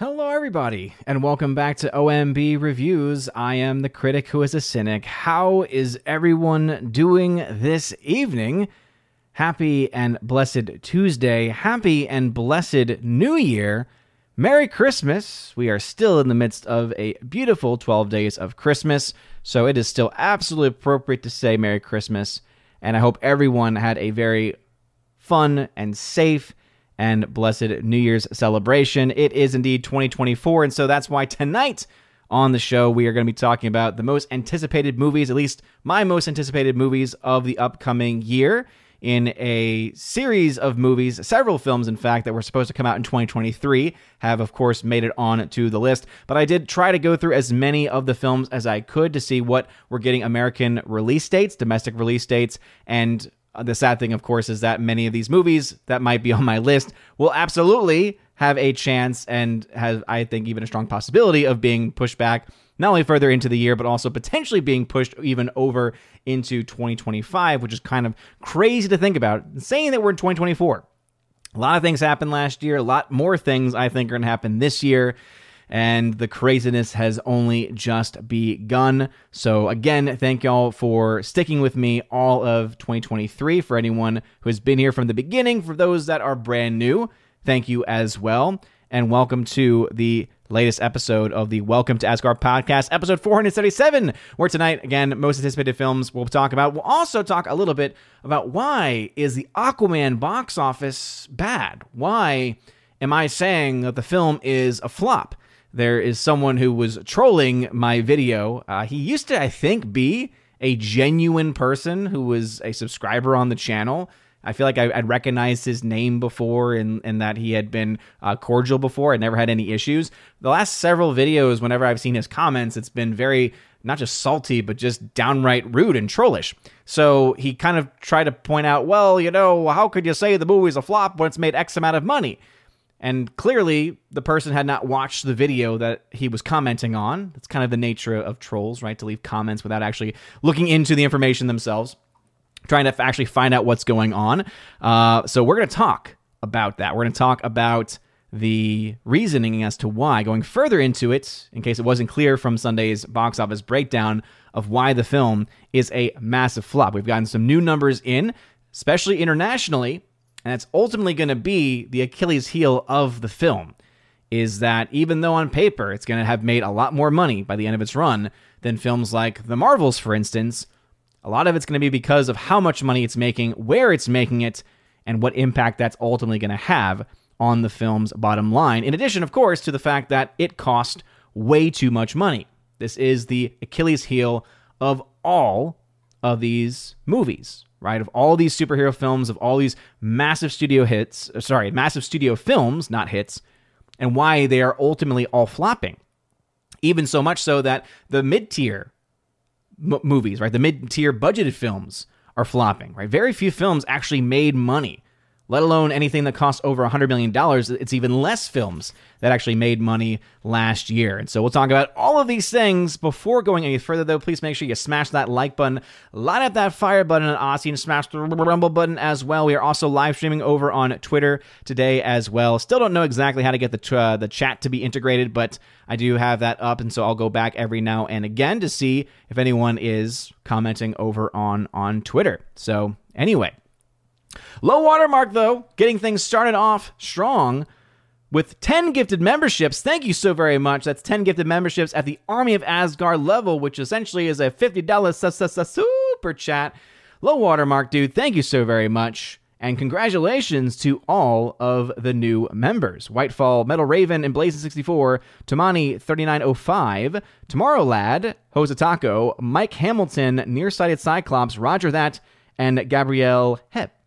Hello, everybody, and welcome back to OMB Reviews. I am the critic who is a cynic. How is everyone doing this evening? Happy and blessed Tuesday. Happy and blessed New Year. Merry Christmas. We are still in the midst of a beautiful 12 days of Christmas, so it is still absolutely appropriate to say Merry Christmas. And I hope everyone had a very fun and safe and blessed New Year's celebration. It is indeed 2024, and so that's why tonight on the show we are going to be talking about the most anticipated movies, at least my most anticipated movies of the upcoming year. In a series of movies, several films, in fact, that were supposed to come out in 2023 have, of course, made it on to the list. But I did try to go through as many of the films as I could to see what were getting American release dates, domestic release dates, and uh, the sad thing, of course, is that many of these movies that might be on my list will absolutely have a chance and have, I think, even a strong possibility of being pushed back not only further into the year, but also potentially being pushed even over into 2025, which is kind of crazy to think about. Saying that we're in 2024. A lot of things happened last year. A lot more things I think are going to happen this year and the craziness has only just begun. So, again, thank y'all for sticking with me all of 2023. For anyone who has been here from the beginning, for those that are brand new, thank you as well. And welcome to the latest episode of the Welcome to Asgard podcast, episode 477, where tonight, again, most anticipated films we'll talk about. We'll also talk a little bit about why is the Aquaman box office bad? Why am I saying that the film is a flop? There is someone who was trolling my video. Uh, he used to, I think, be a genuine person who was a subscriber on the channel. I feel like I, would recognized his name before and, and that he had been uh, cordial before. I'd never had any issues. The last several videos, whenever I've seen his comments, it's been very not just salty, but just downright rude and trollish. So he kind of tried to point out, well, you know, how could you say the movie's a flop when it's made X amount of money? And clearly, the person had not watched the video that he was commenting on. That's kind of the nature of trolls, right? To leave comments without actually looking into the information themselves, trying to actually find out what's going on. Uh, so, we're going to talk about that. We're going to talk about the reasoning as to why, going further into it, in case it wasn't clear from Sunday's box office breakdown of why the film is a massive flop. We've gotten some new numbers in, especially internationally and it's ultimately going to be the Achilles heel of the film is that even though on paper it's going to have made a lot more money by the end of its run than films like The Marvels, for instance, a lot of it's going to be because of how much money it's making, where it's making it, and what impact that's ultimately going to have on the film's bottom line. In addition, of course, to the fact that it cost way too much money. This is the Achilles heel of all of these movies right? Of all these superhero films, of all these massive studio hits, uh, sorry, massive studio films, not hits, and why they are ultimately all flopping. Even so much so that the mid tier m- movies, right, the mid tier budgeted films are flopping, right? Very few films actually made money let alone anything that costs over $100 million. It's even less films that actually made money last year. And so we'll talk about all of these things. Before going any further, though, please make sure you smash that like button, light up that fire button on Aussie, and smash the rumble button as well. We are also live streaming over on Twitter today as well. Still don't know exactly how to get the, uh, the chat to be integrated, but I do have that up. And so I'll go back every now and again to see if anyone is commenting over on, on Twitter. So, anyway. Low watermark, though, getting things started off strong with 10 gifted memberships. Thank you so very much. That's 10 gifted memberships at the Army of Asgard level, which essentially is a $50 super chat. Low watermark, dude. Thank you so very much. And congratulations to all of the new members Whitefall, Metal Raven, and Blazing64, Tamani 3905, Tomorrow Lad, Hosatako, Mike Hamilton, Nearsighted Cyclops, Roger That, and Gabrielle Hep.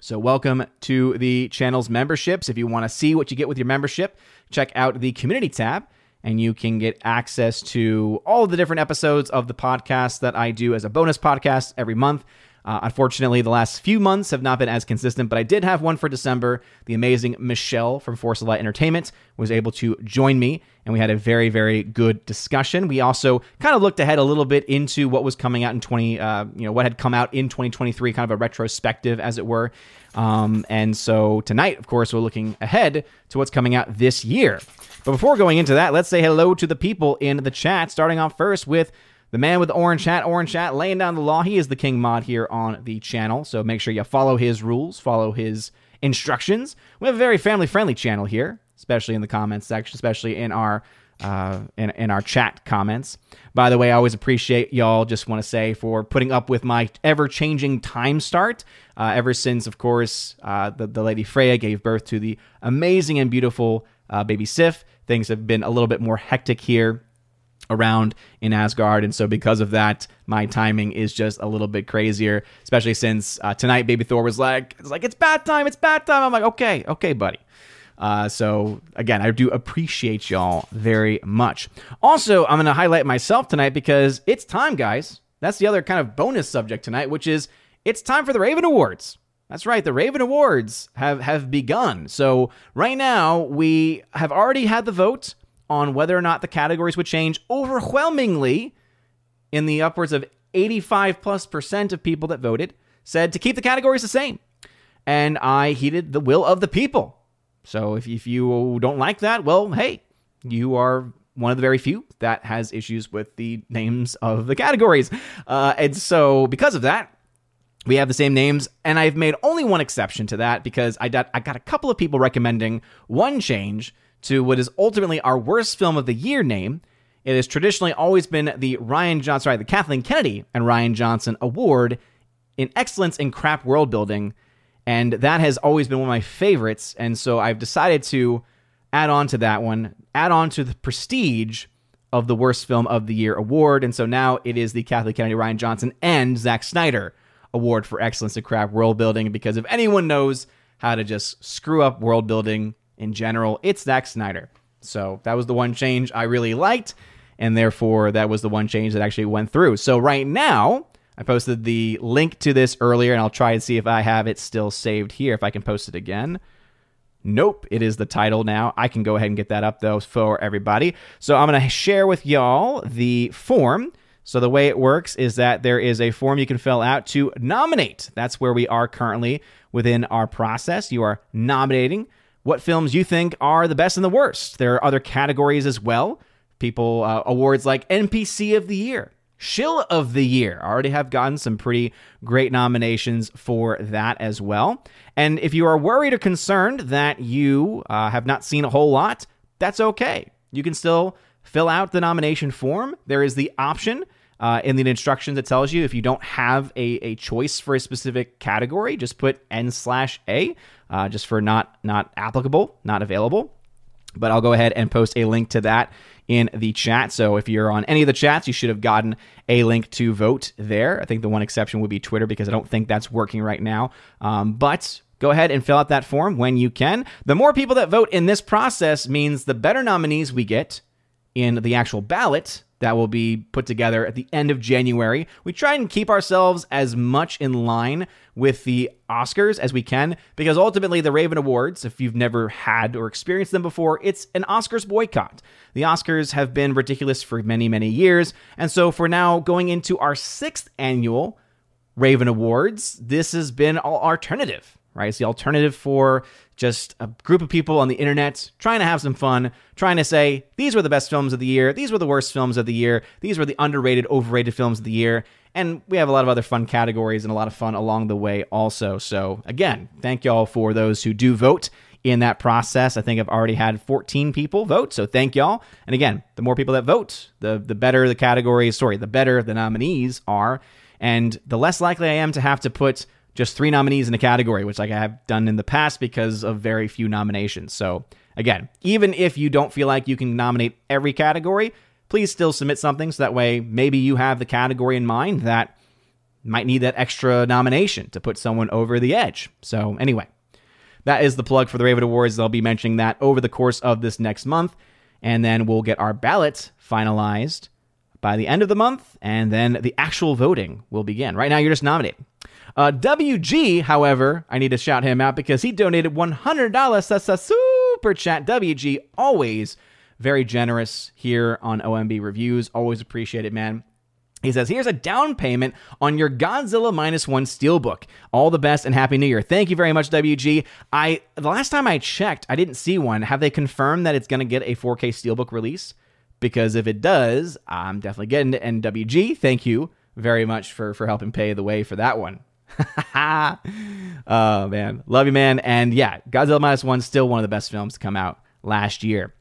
So, welcome to the channel's memberships. If you want to see what you get with your membership, check out the community tab and you can get access to all of the different episodes of the podcast that I do as a bonus podcast every month. Uh, unfortunately, the last few months have not been as consistent, but I did have one for December. The amazing Michelle from Force of Light Entertainment was able to join me, and we had a very, very good discussion. We also kind of looked ahead a little bit into what was coming out in 20, uh, you know, what had come out in 2023, kind of a retrospective, as it were. Um, and so tonight, of course, we're looking ahead to what's coming out this year. But before going into that, let's say hello to the people in the chat, starting off first with the man with the orange hat, orange hat, laying down the law. He is the king mod here on the channel, so make sure you follow his rules, follow his instructions. We have a very family friendly channel here, especially in the comments section, especially in our uh, in, in our chat comments. By the way, I always appreciate y'all. Just want to say for putting up with my ever changing time start. Uh, ever since, of course, uh, the, the lady Freya gave birth to the amazing and beautiful uh, baby Sif, things have been a little bit more hectic here around in Asgard. And so, because of that, my timing is just a little bit crazier, especially since uh, tonight Baby Thor was like, it's like, it's bad time, it's bad time. I'm like, okay, okay, buddy. Uh, so again, I do appreciate y'all very much. Also, I'm going to highlight myself tonight because it's time, guys. That's the other kind of bonus subject tonight, which is it's time for the Raven Awards. That's right, the Raven Awards have have begun. So right now we have already had the vote on whether or not the categories would change overwhelmingly in the upwards of 85 plus percent of people that voted said to keep the categories the same. And I heeded the will of the people. So if, if you don't like that, well, hey, you are one of the very few that has issues with the names of the categories. Uh, and so because of that, we have the same names, and I've made only one exception to that because I got, I got a couple of people recommending one change to what is ultimately our worst film of the year name. It has traditionally always been the Rian Johnson, sorry, the Kathleen Kennedy and Rian Johnson Award in excellence in crap world building and that has always been one of my favorites. And so I've decided to add on to that one, add on to the prestige of the worst film of the year award. And so now it is the Kathleen Kennedy, Rian Johnson, and Zack Snyder award for excellence in crap world building. Because if anyone knows how to just screw up world building in general, it's Zack Snyder. So that was the one change I really liked. And therefore, that was the one change that actually went through. So right now, I posted the link to this earlier, and I'll try and see if I have it still saved here, if I can post it again. Nope, it is the title now. I can go ahead and get that up, though, for everybody. So I'm going to share with y'all the form. So the way it works is that there is a form you can fill out to nominate. That's where we are currently within our process. You are nominating what films you think are the best and the worst. There are other categories as well. People, uh, awards like NPC of the Year, Shill of the Year. Already have gotten some pretty great nominations for that as well. And if you are worried or concerned that you uh, have not seen a whole lot, that's okay. You can still fill out the nomination form. There is the option uh, in the instructions it tells you if you don't have a, a choice for a specific category, just put N slash A, uh, just for not not applicable, not available. But I'll go ahead and post a link to that in the chat. So if you're on any of the chats, you should have gotten a link to vote there. I think the one exception would be Twitter because I don't think that's working right now. Um, but go ahead and fill out that form when you can. The more people that vote in this process means the better nominees we get in the actual ballot that will be put together at the end of January. We try and keep ourselves as much in line with the Oscars as we can because ultimately the Raven Awards, if you've never had or experienced them before, it's an Oscars boycott. The Oscars have been ridiculous for many, many years. And so for now, going into our sixth annual Raven Awards, this has been all alternative right? It's the alternative for just a group of people on the internet trying to have some fun, trying to say, these were the best films of the year, these were the worst films of the year, these were the underrated, overrated films of the year. And we have a lot of other fun categories and a lot of fun along the way also. So, again, thank y'all for those who do vote in that process. I think I've already had 14 people vote, so thank y'all. And again, the more people that vote, the the better the categories, sorry, the better the nominees are, and the less likely I am to have to put just three nominees in a category, which like I have done in the past because of very few nominations. So again, even if you don't feel like you can nominate every category, please still submit something so that way maybe you have the category in mind that might need that extra nomination to put someone over the edge. So anyway, that is the plug for the Raven Awards. They'll be mentioning that over the course of this next month, and then we'll get our ballot finalized by the end of the month, and then the actual voting will begin. Right now, you're just nominating. Uh, WG, however, I need to shout him out because he donated $100. That's a super chat. WG, always very generous here on OMB Reviews. Always appreciate it, man. He says, Here's a down payment on your Godzilla minus one steelbook. All the best and happy new year. Thank you very much, WG. I the last time I checked, I didn't see one. Have they confirmed that it's gonna get a 4K steelbook release? Because if it does, I'm definitely getting it. And WG, thank you very much for for helping pay the way for that one. oh man. Love you, man. And yeah, Godzilla minus one still one of the best films to come out last year.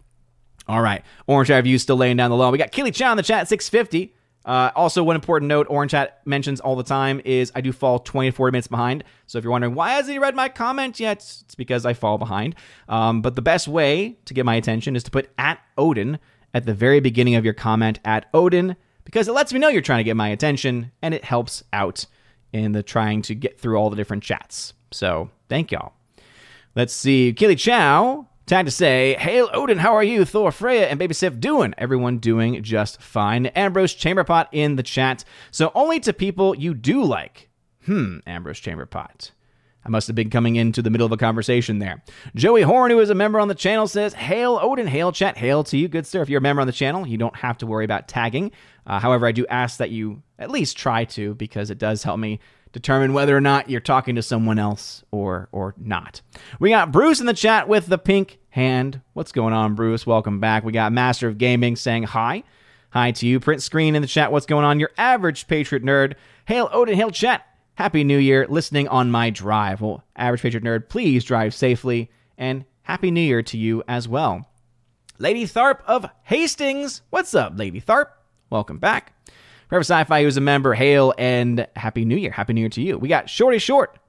All right. Orange Eye View still laying down the law. We got Keely Chow in the chat, 650. Uh, also, one important note Orange Hat mentions all the time is I do fall 20 to 40 minutes behind. So if you're wondering, why hasn't he read my comment yet? It's, it's because I fall behind. Um, but the best way to get my attention is to put at Odin at the very beginning of your comment at Odin because it lets me know you're trying to get my attention and it helps out in the trying to get through all the different chats. So thank y'all. Let's see. Keely Chow Time to say, Hail Odin, how are you? Thor, Freya, and Baby Sif doing? Everyone doing just fine. Ambrose Chamberpot in the chat. So only to people you do like. Hmm, Ambrose Chamberpot. I must have been coming into the middle of a conversation there. Joey Horn, who is a member on the channel, says, Hail Odin, hail chat, hail to you, good sir. If you're a member on the channel, you don't have to worry about tagging. Uh, however, I do ask that you at least try to because it does help me determine whether or not you're talking to someone else or or not. We got Bruce in the chat with the pink hand. What's going on, Bruce? Welcome back. We got Master of Gaming saying hi. Hi to you. Print screen in the chat. What's going on? Your average Patriot nerd. Hail Odin, hail chat. Happy New Year. Listening on my drive. Well, average Patriot nerd, please drive safely and Happy New Year to you as well. Lady Tharp of Hastings. What's up, Lady Tharp? Welcome back. Forever Sci-Fi, who's a member, hail and Happy New Year. Happy New Year to you. We got Shorty Short,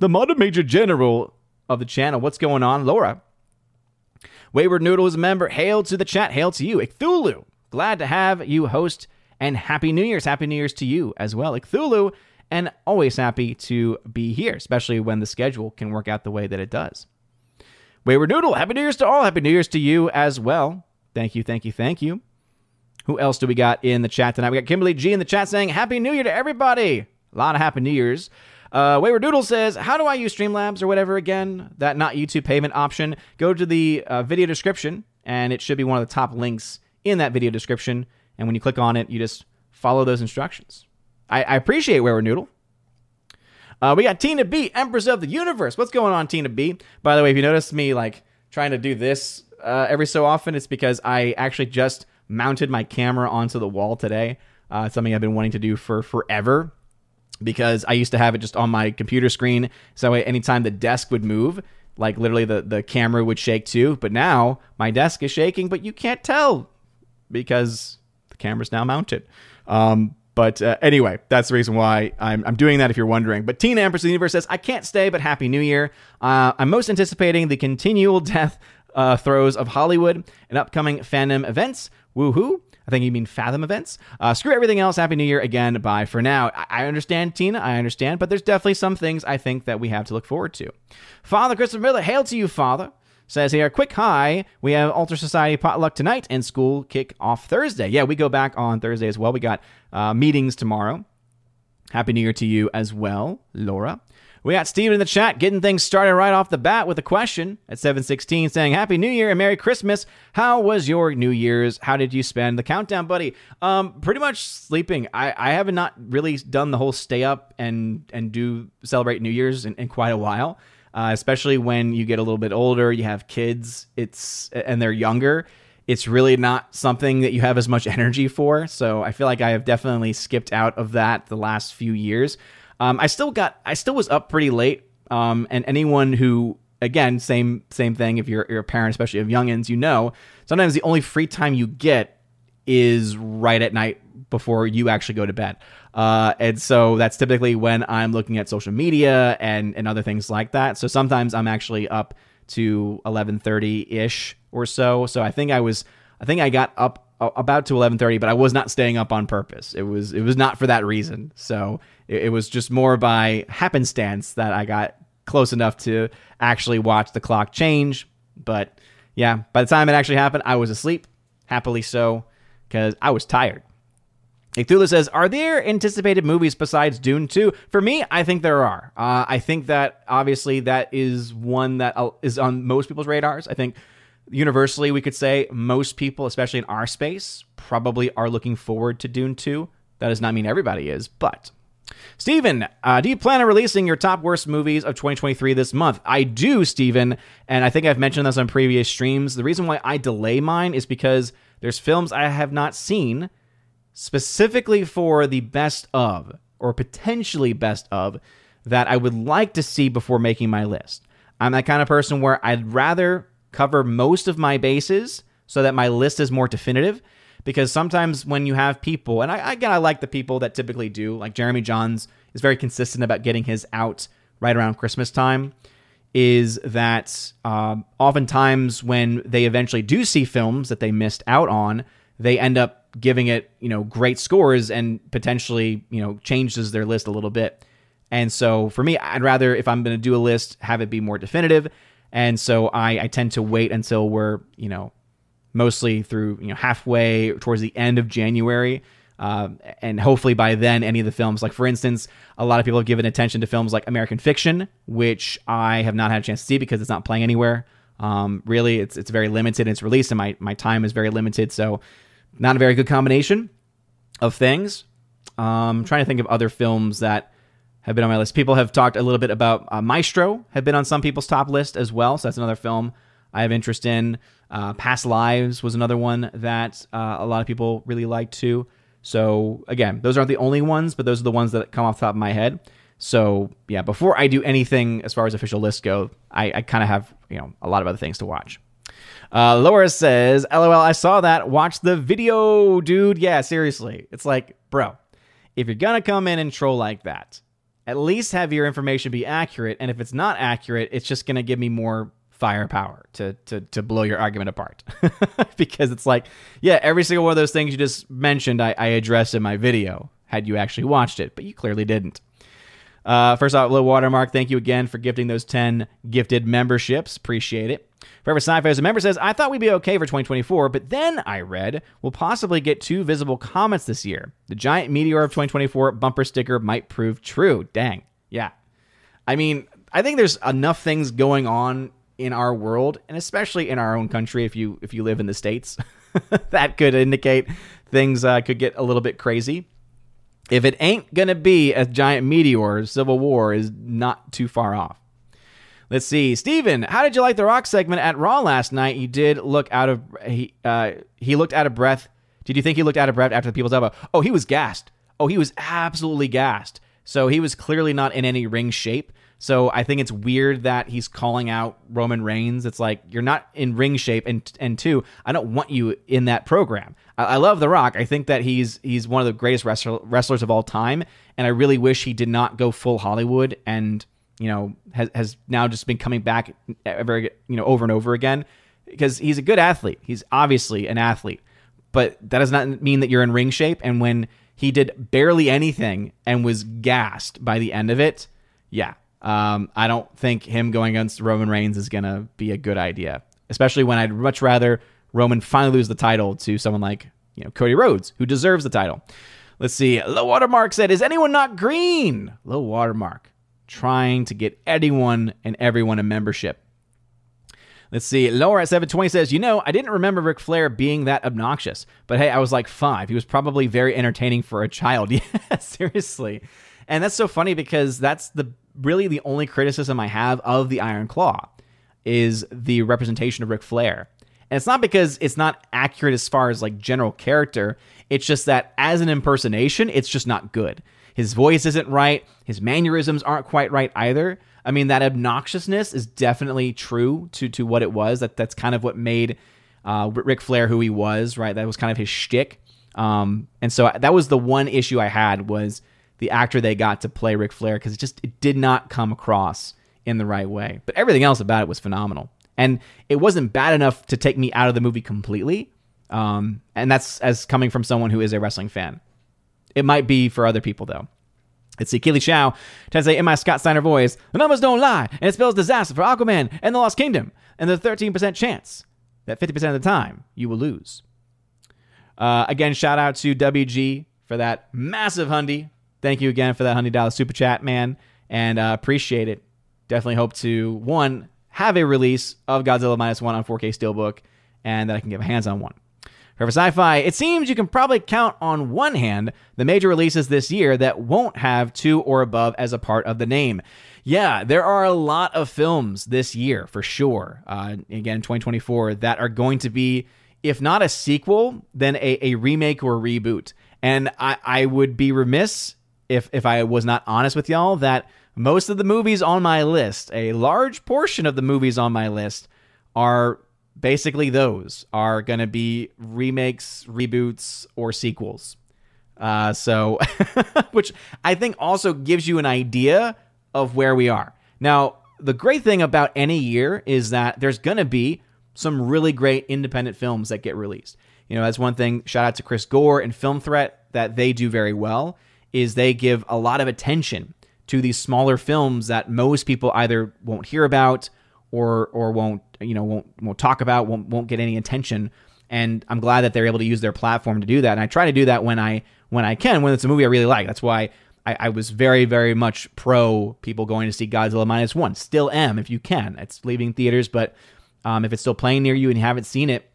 the Mother Major General of the channel. What's going on, Laura? Wayward Noodle is a member. Hail to the chat. Hail to you. Icthulu, glad to have you host. And Happy New Year's. Happy New Year's to you as well. Icthulu, and always happy to be here, especially when the schedule can work out the way that it does. Wayward Noodle, Happy New Year's to all. Happy New Year's to you as well. Thank you, thank you, thank you. Who else do we got in the chat tonight? We got Kimberly G in the chat saying, Happy New Year to everybody. A lot of Happy New Year's. Uh, Wayward Doodle says, How do I use Streamlabs or whatever again? That not YouTube payment option. Go to the uh, video description, and it should be one of the top links in that video description. And when you click on it, you just follow those instructions. I, I appreciate Wayward Noodle. Uh, we got Tina B, Empress of the Universe. What's going on, Tina B? By the way, if you notice me like trying to do this uh, every so often, it's because I actually just mounted my camera onto the wall today. Uh, something I've been wanting to do for forever because I used to have it just on my computer screen. So anytime the desk would move, like literally the, the camera would shake too. But now my desk is shaking, but you can't tell because the camera's now mounted. Um, but uh, anyway, that's the reason why I'm, I'm doing that if you're wondering. But Tina Empress of the Universe says, I can't stay, but Happy New Year. Uh, I'm most anticipating the continual death uh, throes of Hollywood and upcoming fandom events. Woohoo! I think you mean Fathom events. Uh, screw everything else. Happy New Year again. Bye for now. I, I understand, Tina. I understand, but there's definitely some things I think that we have to look forward to. Father Christopher Miller, hail to you, Father. Says here, quick hi. We have Altar Society potluck tonight and school kick off Thursday. Yeah, we go back on Thursday as well. We got uh, meetings tomorrow. Happy New Year to you as well, Laura. We got Steven in the chat getting things started right off the bat with a question at 716 saying, Happy New Year and Merry Christmas. How was your New Year's? How did you spend the countdown, buddy? Um, pretty much sleeping. I, I have not not really done the whole stay up and, and do celebrate New Year's in, in quite a while. Uh, especially when you get a little bit older, you have kids, it's and they're younger. It's really not something that you have as much energy for. So I feel like I have definitely skipped out of that the last few years. Um, I still got, I still was up pretty late. Um, and anyone who, again, same same thing. If you're, you're a parent, especially of youngins, you know, sometimes the only free time you get is right at night before you actually go to bed. Uh, and so that's typically when I'm looking at social media and and other things like that. So sometimes I'm actually up to 11:30 ish or so. So I think I was, I think I got up about to 11:30, but I was not staying up on purpose. It was it was not for that reason. So it, it, was just more by happenstance that I got close enough to actually watch the clock change. But yeah, by the time it actually happened, I was asleep, happily so, because I was tired. Cthulhu says, "Are there anticipated movies besides Dune 2?" For me, I think there are. Uh, I think that obviously that is one that uh, on most people's radars. I think universally we could say most people, especially in our space, probably are looking forward to Dune 2 That does not mean everybody is, but. Steven, uh, do you plan on releasing your top worst movies of 2023 this month? I do, Steven, and I think I've mentioned this on previous streams. The reason why I delay mine is because there's films I have not seen specifically for the best of or potentially best of that I would like to see before making my list. I'm that kind of person where I'd rather cover most of my bases so that my list is more definitive because sometimes when you have people, and I, again, I like the people that typically do, like Jeremy Jahns is very consistent about getting his out right around Christmas time. Is that um, oftentimes when they eventually do see films that they missed out on, they end up giving it, you know, great scores and potentially, you know, changes their list a little bit. And so for me, I'd rather, if I'm going to do a list, have it be more definitive. And so I, I tend to wait until we're, you know, mostly through you know halfway towards the end of January. Uh, and hopefully by then, any of the films, like for instance, a lot of people have given attention to films like American Fiction, which I have not had a chance to see because it's not playing anywhere. Um, really, it's it's very limited its released, and my my time is very limited, so not a very good combination of things. Um, I'm trying to think of other films that have been on my list. People have talked a little bit about uh, Maestro, have been on some people's top list as well. So that's another film I have interest in. Uh, Past Lives was another one that uh, a lot of people really liked too. So again, those aren't the only ones, but those are the ones that come off the top of my head. So yeah, before I do anything as far as official lists go, I, I kind of have you know a lot of other things to watch. Uh, Laura says, "LOL, I saw that. Watch the video, dude. Yeah, seriously, it's like, bro, if you're gonna come in and troll like that, at least have your information be accurate. And if it's not accurate, it's just gonna give me more firepower to to to blow your argument apart. Because it's like yeah every single one of those things you just mentioned I, I addressed in my video had you actually watched it but you clearly didn't. Uh, first off low watermark. Thank you again for gifting those 10 gifted memberships. Appreciate it Forever Sci-Fi as a member says, I thought we'd be okay for 2024, but then I read we'll possibly get two visible comets this year. The giant meteor of 2024 bumper sticker might prove true. Dang. Yeah. I mean, I think there's enough things going on in our world and especially in our own country if you if you live in the states that could indicate things uh, could get a little bit crazy if it ain't gonna be a giant meteor civil war is not too far off let's see. Steven how did you like the rock segment at raw last night? You did look out of he uh, he looked out of breath. Did you think he looked out of breath after the people's elbow? Oh he was gassed. Oh he was absolutely gassed. So he was clearly not in any ring shape. So I think it's weird that he's calling out Roman Reigns. It's like you're not in ring shape, and and two, I don't want you in that program. I, I love The Rock. I think that he's he's one of the greatest wrestler, wrestlers of all time, and I really wish he did not go full Hollywood and you know has has now just been coming back very you know over and over again because he's a good athlete. He's obviously an athlete, but that does not mean that you're in ring shape. And when he did barely anything and was gassed by the end of it, yeah, um, I don't think him going against Roman Reigns is going to be a good idea, especially when I'd much rather Roman finally lose the title to someone like you know Cody Rhodes, who deserves the title. Let's see. Low Watermark said, "Is anyone not green?" Low Watermark trying to get anyone and everyone a membership. Let's see. Laura at 720 says, You know, I didn't remember Ric Flair being that obnoxious, but hey, I was like five. He was probably very entertaining for a child. Yeah, seriously. And that's so funny because that's the really the only criticism I have of the Iron Claw is the representation of Ric Flair. And it's not because it's not accurate as far as like general character. It's just that as an impersonation, it's just not good. His voice isn't right. His mannerisms aren't quite right either. I mean, that obnoxiousness is definitely true to to what it was. That that's kind of what made uh, Flair who he was. Right. That was kind of his shtick. Um, and so that was the one issue I had was the actor they got to play Ric Flair because it just it did not come across in the right way. But everything else about it was phenomenal, and it wasn't bad enough to take me out of the movie completely. Um, and that's as coming from someone who is a wrestling fan. It might be for other people though. Let's see, Keely Chow say in my Scott Steiner voice, the numbers don't lie, and it spells disaster for Aquaman and the Lost Kingdom, and the 13% chance that 50% of the time you will lose. Uh, again, shout out to WG for that massive hundy thank you again for that hundred dollar super chat, man, and uh, appreciate it. Definitely hope to one have a release of Godzilla minus one on 4K Steelbook, and that I can get my hands on one. Forever Sci Fi, it seems you can probably count on one hand the major releases this year that won't have two or above as a part of the name. Yeah, there are a lot of films this year for sure. Uh, again, 2024 that are going to be, if not a sequel, then a, a remake or reboot. And I, I would be remiss if if I was not honest with y'all that most of the movies on my list, a large portion of the movies on my list, are basically those are going to be remakes, reboots, or sequels. Uh, so, which I think also gives you an idea of where we are. Now, the great thing about any year is that there's going to be some really great independent films that get released. You know, that's one thing. Shout out to Chris Gore and Film Threat that they do very well is they give a lot of attention to these smaller films that most people either won't hear about or or won't you know won't won't talk about won't won't get any attention. And I'm glad that they're able to use their platform to do that. And I try to do that when I when I can when it's a movie I really like. That's why I, I was very very much pro people going to see Godzilla minus one. Still am if you can. It's leaving theaters but um, if it's still playing near you and you haven't seen it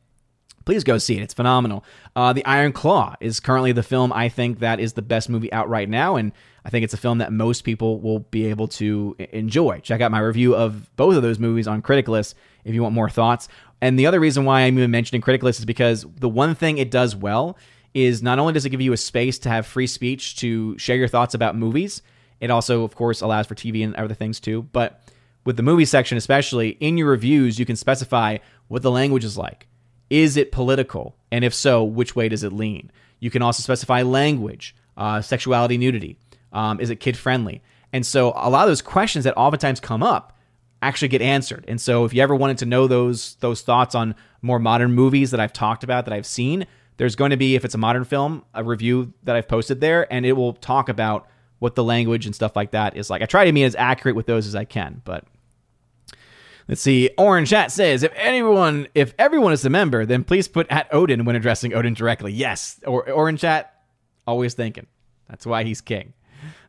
please go see it. It's phenomenal. Uh, the Iron Claw is currently the film I think that is the best movie out right now, and I think it's a film that most people will be able to enjoy. Check out my review of both of those movies on Criticalist if you want more thoughts. And the other reason why I'm even mentioning Criticalist is because the one thing it does well is not only does it give you a space to have free speech to share your thoughts about movies, it also, of course, allows for TV and other things too. But with the movie section, especially in your reviews, you can specify what the language is like. Is it political? And if so, which way does it lean? You can also specify language, uh, sexuality, nudity. Um, is it kid friendly? And so a lot of those questions that oftentimes come up actually get answered. And so if you ever wanted to know those those thoughts on more modern movies that I've talked about that I've seen, there's going to be if it's a modern film, a review that I've posted there and it will talk about what the language and stuff like that is like. I try to be as accurate with those as I can, but Let's see. Orange Chat says, if anyone, if everyone is a member, then please put at Odin when addressing Odin directly. Yes. Or Orange Chat, always thinking. That's why he's king.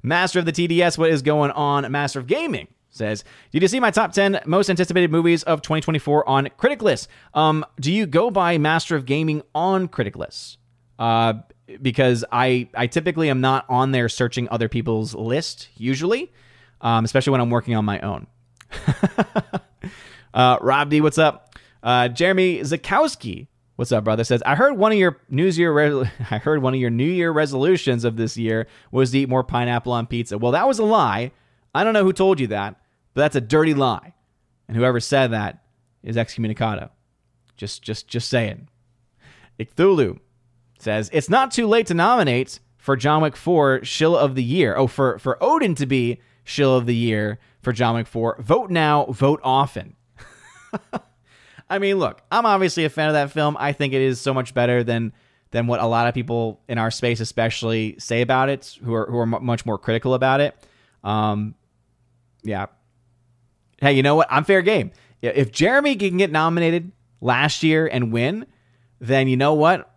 Master of the TDS, what is going on? Master of Gaming says, Did you see my top 10 most anticipated movies of 2024 on Criticalist? Um, do you go by Master of Gaming on Criticalist? Uh, because I, I typically am not on there searching other people's list, usually, um, especially when I'm working on my own. uh, Rob D, what's up? Uh, Jeremy Zakowski What's up, brother? Says I heard one of your New Year re- I heard one of your New Year resolutions of this year was to eat more pineapple on pizza. Well, that was a lie. I don't know who told you that, but that's a dirty lie. And whoever said that is excommunicado. Just just just saying. Icthulu says it's not too late to nominate for John Wick 4 Shill of the Year. Oh, for for Odin to be Shill of the Year for John 4. Vote now, vote often. I mean, look, I'm obviously a fan of that film. I think it is so much better than than what a lot of people in our space, especially, say about it, who are who are much more critical about it. Um, yeah. Hey, you know what? I'm fair game. If Jeremy can get nominated last year and win, then you know what?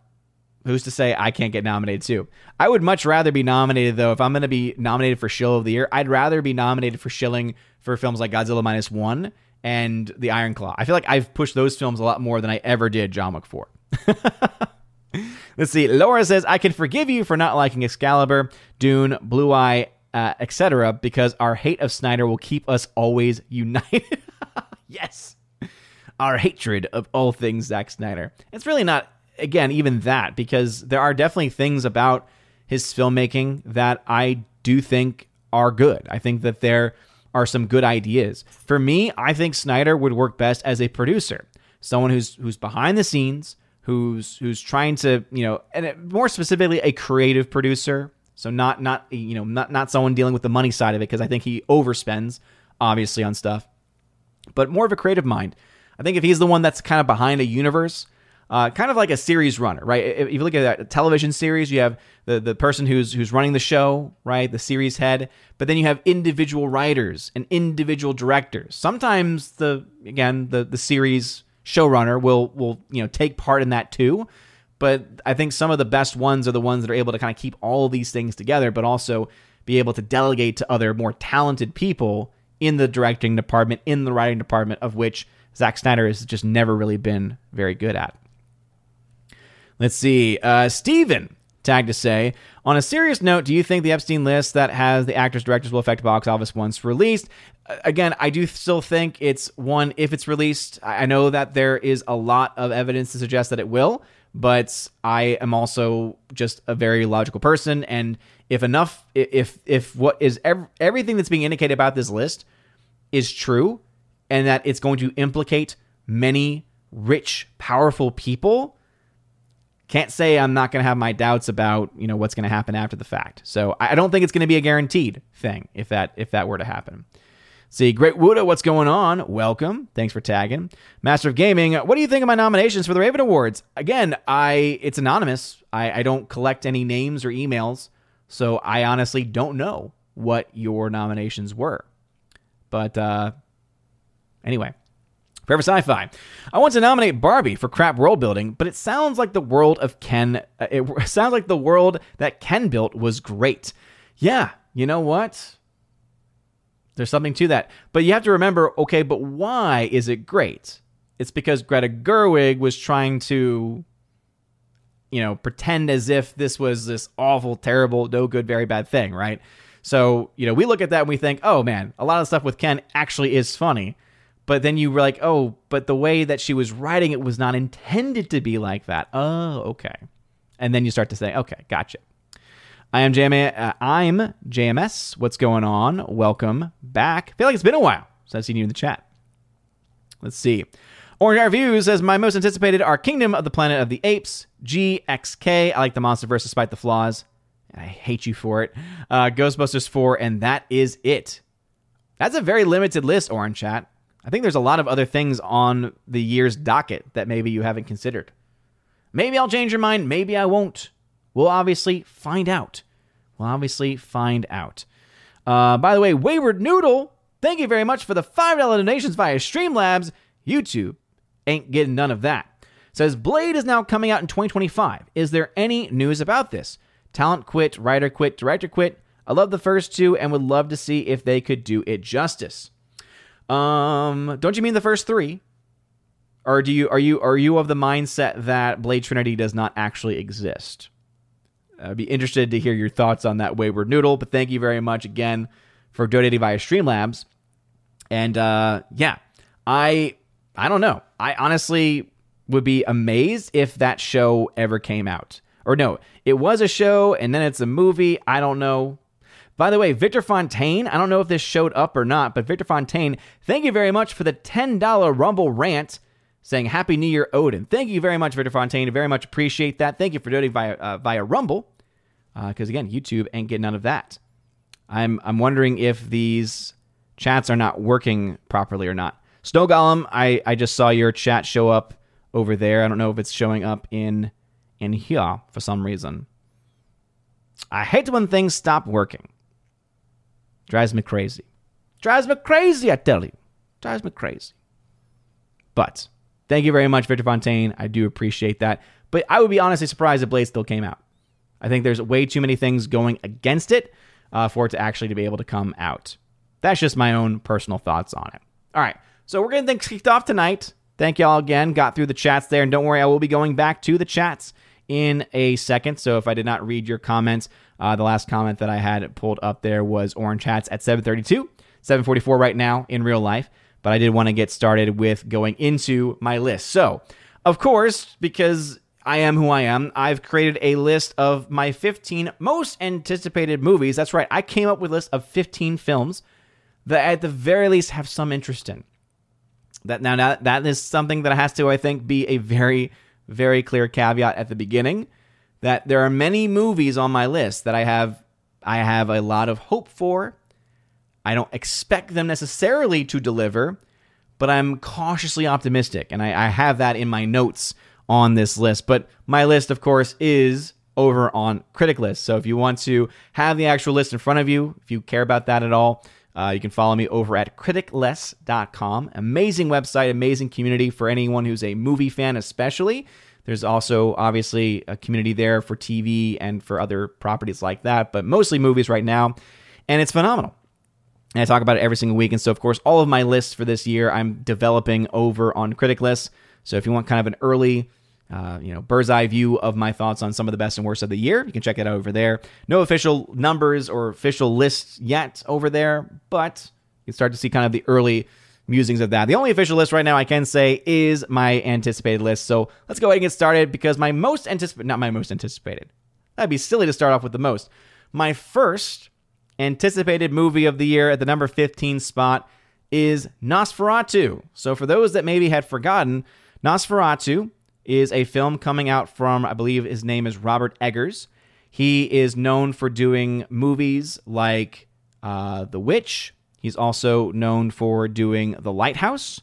Who's to say I can't get nominated too? I would much rather be nominated though. If I'm going to be nominated for Shill of the Year, I'd rather be nominated for shilling for films like Godzilla minus one and The Iron Claw. I feel like I've pushed those films a lot more than I ever did John 4. Let's see. Laura says, I can forgive you for not liking Excalibur, Dune, Blue Eye, uh, etc., because our hate of Snyder will keep us always united. yes. Our hatred of all things Zack Snyder. It's really not, again, even that, because there are definitely things about his filmmaking that I do think are good. I think that there are some good ideas. For me, I think Snyder would work best as a producer, someone who's who's behind the scenes, who's who's trying to you know, and uh, more specifically, a creative producer. So not not you know not not someone dealing with the money side of it because I think he overspends obviously on stuff, but more of a creative mind. I think if he's the one that's kind of behind a universe uh, kind of like a series runner, right? If you look at a television series, you have the, the person who's who's running the show, right? The series head, but then you have individual writers and individual directors. Sometimes the again the the series showrunner will will you know take part in that too. But I think some of the best ones are the ones that are able to kind of keep all these things together, but also be able to delegate to other more talented people in the directing department, in the writing department, of which Zack Snyder has just never really been very good at. Let's see. Uh, Steven tagged to say, on a serious note, do you think the Epstein list that has the actors, directors will affect box office once released? Again, I do still think it's one, if it's released, I know that there is a lot of evidence to suggest that it will, but I am also just a very logical person. And if enough, if, if what is ev- everything that's being indicated about this list is true and that it's going to implicate many rich, powerful people, can't say I'm not going to have my doubts about you know what's going to happen after the fact. So I don't think it's going to be a guaranteed thing if that if that were to happen. See, Great Wuda, what's going on? Welcome. Thanks for tagging. Master of Gaming, what do you think of my nominations for the Raven Awards? Again, I it's anonymous. I, I don't collect any names or emails, so I honestly don't know what your nominations were. But uh, anyway, Forever Sci-Fi. I want to nominate Barbie for crap world building, but it sounds like the world of Ken. Uh, it sounds like the world that Ken built was great. Yeah, you know what? There's something to that. But you have to remember, okay, but why is it great? It's because Greta Gerwig was trying to, you know, pretend as if this was this awful, terrible, no good, very bad thing, right? So, you know, we look at that and we think, oh man, a lot of stuff with Ken actually is funny. But then you were like, oh, but the way that she was writing it was not intended to be like that. Oh, okay. And then you start to say, okay, gotcha. I am uh, I'm JMS. What's going on? Welcome back. I feel like it's been a while since I've seen you in the chat. Let's see. Orange Art Views says, My most anticipated are Kingdom of the Planet of the Apes, GXK. I like the Monsterverse despite the flaws. I hate you for it. Uh, Ghostbusters 4, and that is it. That's a very limited list, Orange Chat. I think there's a lot of other things on the year's docket that maybe you haven't considered. Maybe I'll change your mind. Maybe I won't. We'll obviously find out. We'll obviously find out. Uh, by the way, Wayward Noodle, thank you very much for the $5 donations via Streamlabs. YouTube ain't getting none of that. Says Blade is now coming out in 2025. Is there any news about this? Talent quit, writer quit, director quit. I love the first two and would love to see if they could do it justice. Um, don't you mean the first three? Or do you are you are you of the mindset that Blade Trinity does not actually exist? I'd be interested to hear your thoughts on that wayward noodle. But thank you very much again for donating via Streamlabs. And uh, yeah, I I don't know. I honestly would be amazed if that show ever came out. Or no, it was a show and then it's a movie. I don't know. By the way, Victor Fontaine, I don't know if this showed up or not, but Victor Fontaine, thank you very much for the $10 Rumble rant saying Happy New Year, Odin. Thank you very much, Victor Fontaine. I very much appreciate that. Thank you for donating via, uh, via Rumble, because uh, again, YouTube ain't getting none of that. I'm, I'm wondering if these chats are not working properly or not. Snow Golem, I, I just saw your chat show up over there. I don't know if it's showing up in in here for some reason. I hate when things stop working. Drives me crazy. Drives me crazy, I tell you. Drives me crazy. But thank you very much, Victor Fontaine. I do appreciate that. But I would be honestly surprised if Blade still came out. I think there's way too many things going against it uh, for it to actually to be able to come out. That's just my own personal thoughts on it. All right, so we're getting things kicked off tonight. Thank y'all again. Got through the chats there, and don't worry, I will be going back to the chats in a second. So if I did not read your comments, uh, the last comment that I had pulled up there was Orange Hats at 732, 744 right now in real life. But I did want to get started with going into my list. So, of course, because I am who I am, I've created a list of my 15 most anticipated movies. That's right, I came up with a list of 15 films that at the very least have some interest in. That now that, that is something that has to, I think, be a very, very clear caveat at the beginning that there are many movies on my list that I have I have a lot of hope for. I don't expect them necessarily to deliver, but I'm cautiously optimistic, and I, I have that in my notes on this list. But my list, of course, is over on Critic List. So if you want to have the actual list in front of you, if you care about that at all, uh, you can follow me over at criticlist.com. Amazing website, amazing community for anyone who's a movie fan, especially. There's also obviously a community there for TV and for other properties like that, but mostly movies right now. And it's phenomenal. And I talk about it every single week. And so, of course, all of my lists for this year I'm developing over on Critic List. So if you want kind of an early uh, you know, bird's eye view of my thoughts on some of the best and worst of the year. You can check it out over there. No official numbers or official lists yet over there, but you can start to see kind of the early musings of that. The only official list right now I can say is my anticipated list. So let's go ahead and get started because my most anticipated, not my most anticipated. That'd be silly to start off with the most. My first anticipated movie of the year at the number 15 spot is Nosferatu. So for those that maybe had forgotten, Nosferatu is a film coming out from, I believe his name is Robert Eggers. He is known for doing movies like uh, The Witch. He's also known for doing The Lighthouse.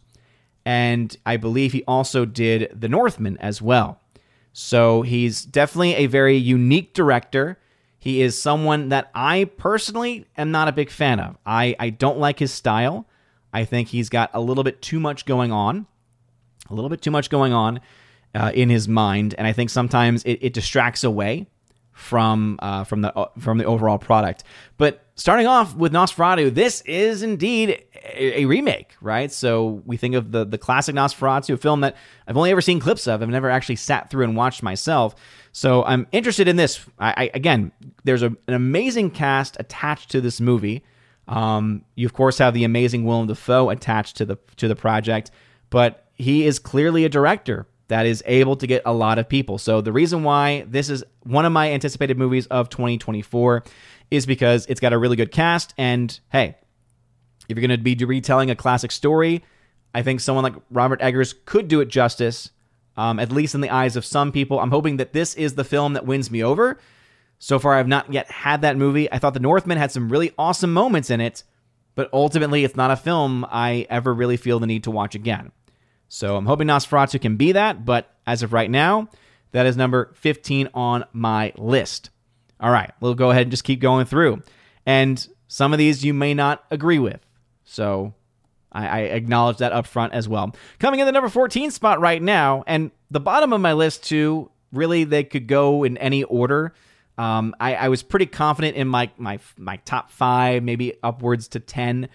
And I believe he also did The Northman as well. So he's definitely a very unique director. He is someone that I personally am not a big fan of. I, I don't like his style. I think he's got a little bit too much going on. A little bit too much going on uh, in his mind, and I think sometimes it, it distracts away from uh, from the uh, from the overall product. But starting off with Nosferatu, this is indeed a, a, remake, right? So we think of the the classic Nosferatu, a film that I've only ever seen clips of. I've never actually sat through and watched myself. So I'm interested in this. I, I again, there's a, an amazing cast attached to this movie. Um, you of course have the amazing Willem Dafoe attached to the to the project, but he is clearly a director that is able to get a lot of people. So the reason why this is one of my anticipated movies of 2024 is because it's got a really good cast. And hey, if you're going to be retelling a classic story, I think someone like Robert Eggers could do it justice, um, at least in the eyes of some people. I'm hoping that this is the film that wins me over. So far, I've not yet had that movie. I thought The Northman had some really awesome moments in it, but ultimately, it's not a film I ever really feel the need to watch again. So I'm hoping Nosferatu can be that, but as of right now, that is number 15 on my list. All right, we'll go ahead and just keep going through. And some of these you may not agree with. So I, I acknowledge that up front as well. Coming in the number 14 spot right now, and the bottom of my list too, really they could go in any order. Um, I, I was pretty confident in my my my top five, maybe upwards to ten,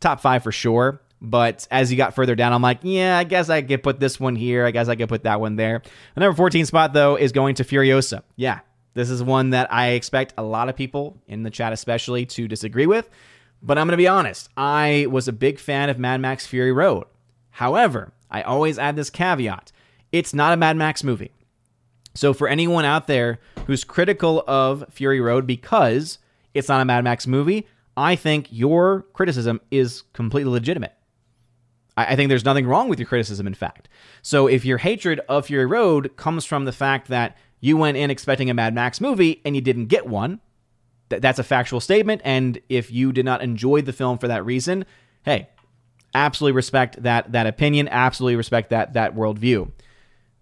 top five for sure. But as you got further down, I'm like, yeah, I guess I could put this one here. I guess I could put that one there. The number 14 spot, though, is going to Furiosa. Yeah, this is one that I expect a lot of people in the chat, especially, to disagree with. But I'm going to be honest. I was a big fan of Mad Max Fury Road. However, I always add this caveat it's not a Mad Max movie. So for anyone out there who's critical of Fury Road because it's not a Mad Max movie, I think your criticism is completely legitimate. I, think there's nothing wrong with your criticism, in fact. So if your hatred of Fury Road comes from the fact that you went in expecting a Mad Max movie and you didn't get one, th- that's a factual statement. And if you did not enjoy the film for that reason, hey, absolutely respect that that opinion, absolutely respect that that worldview.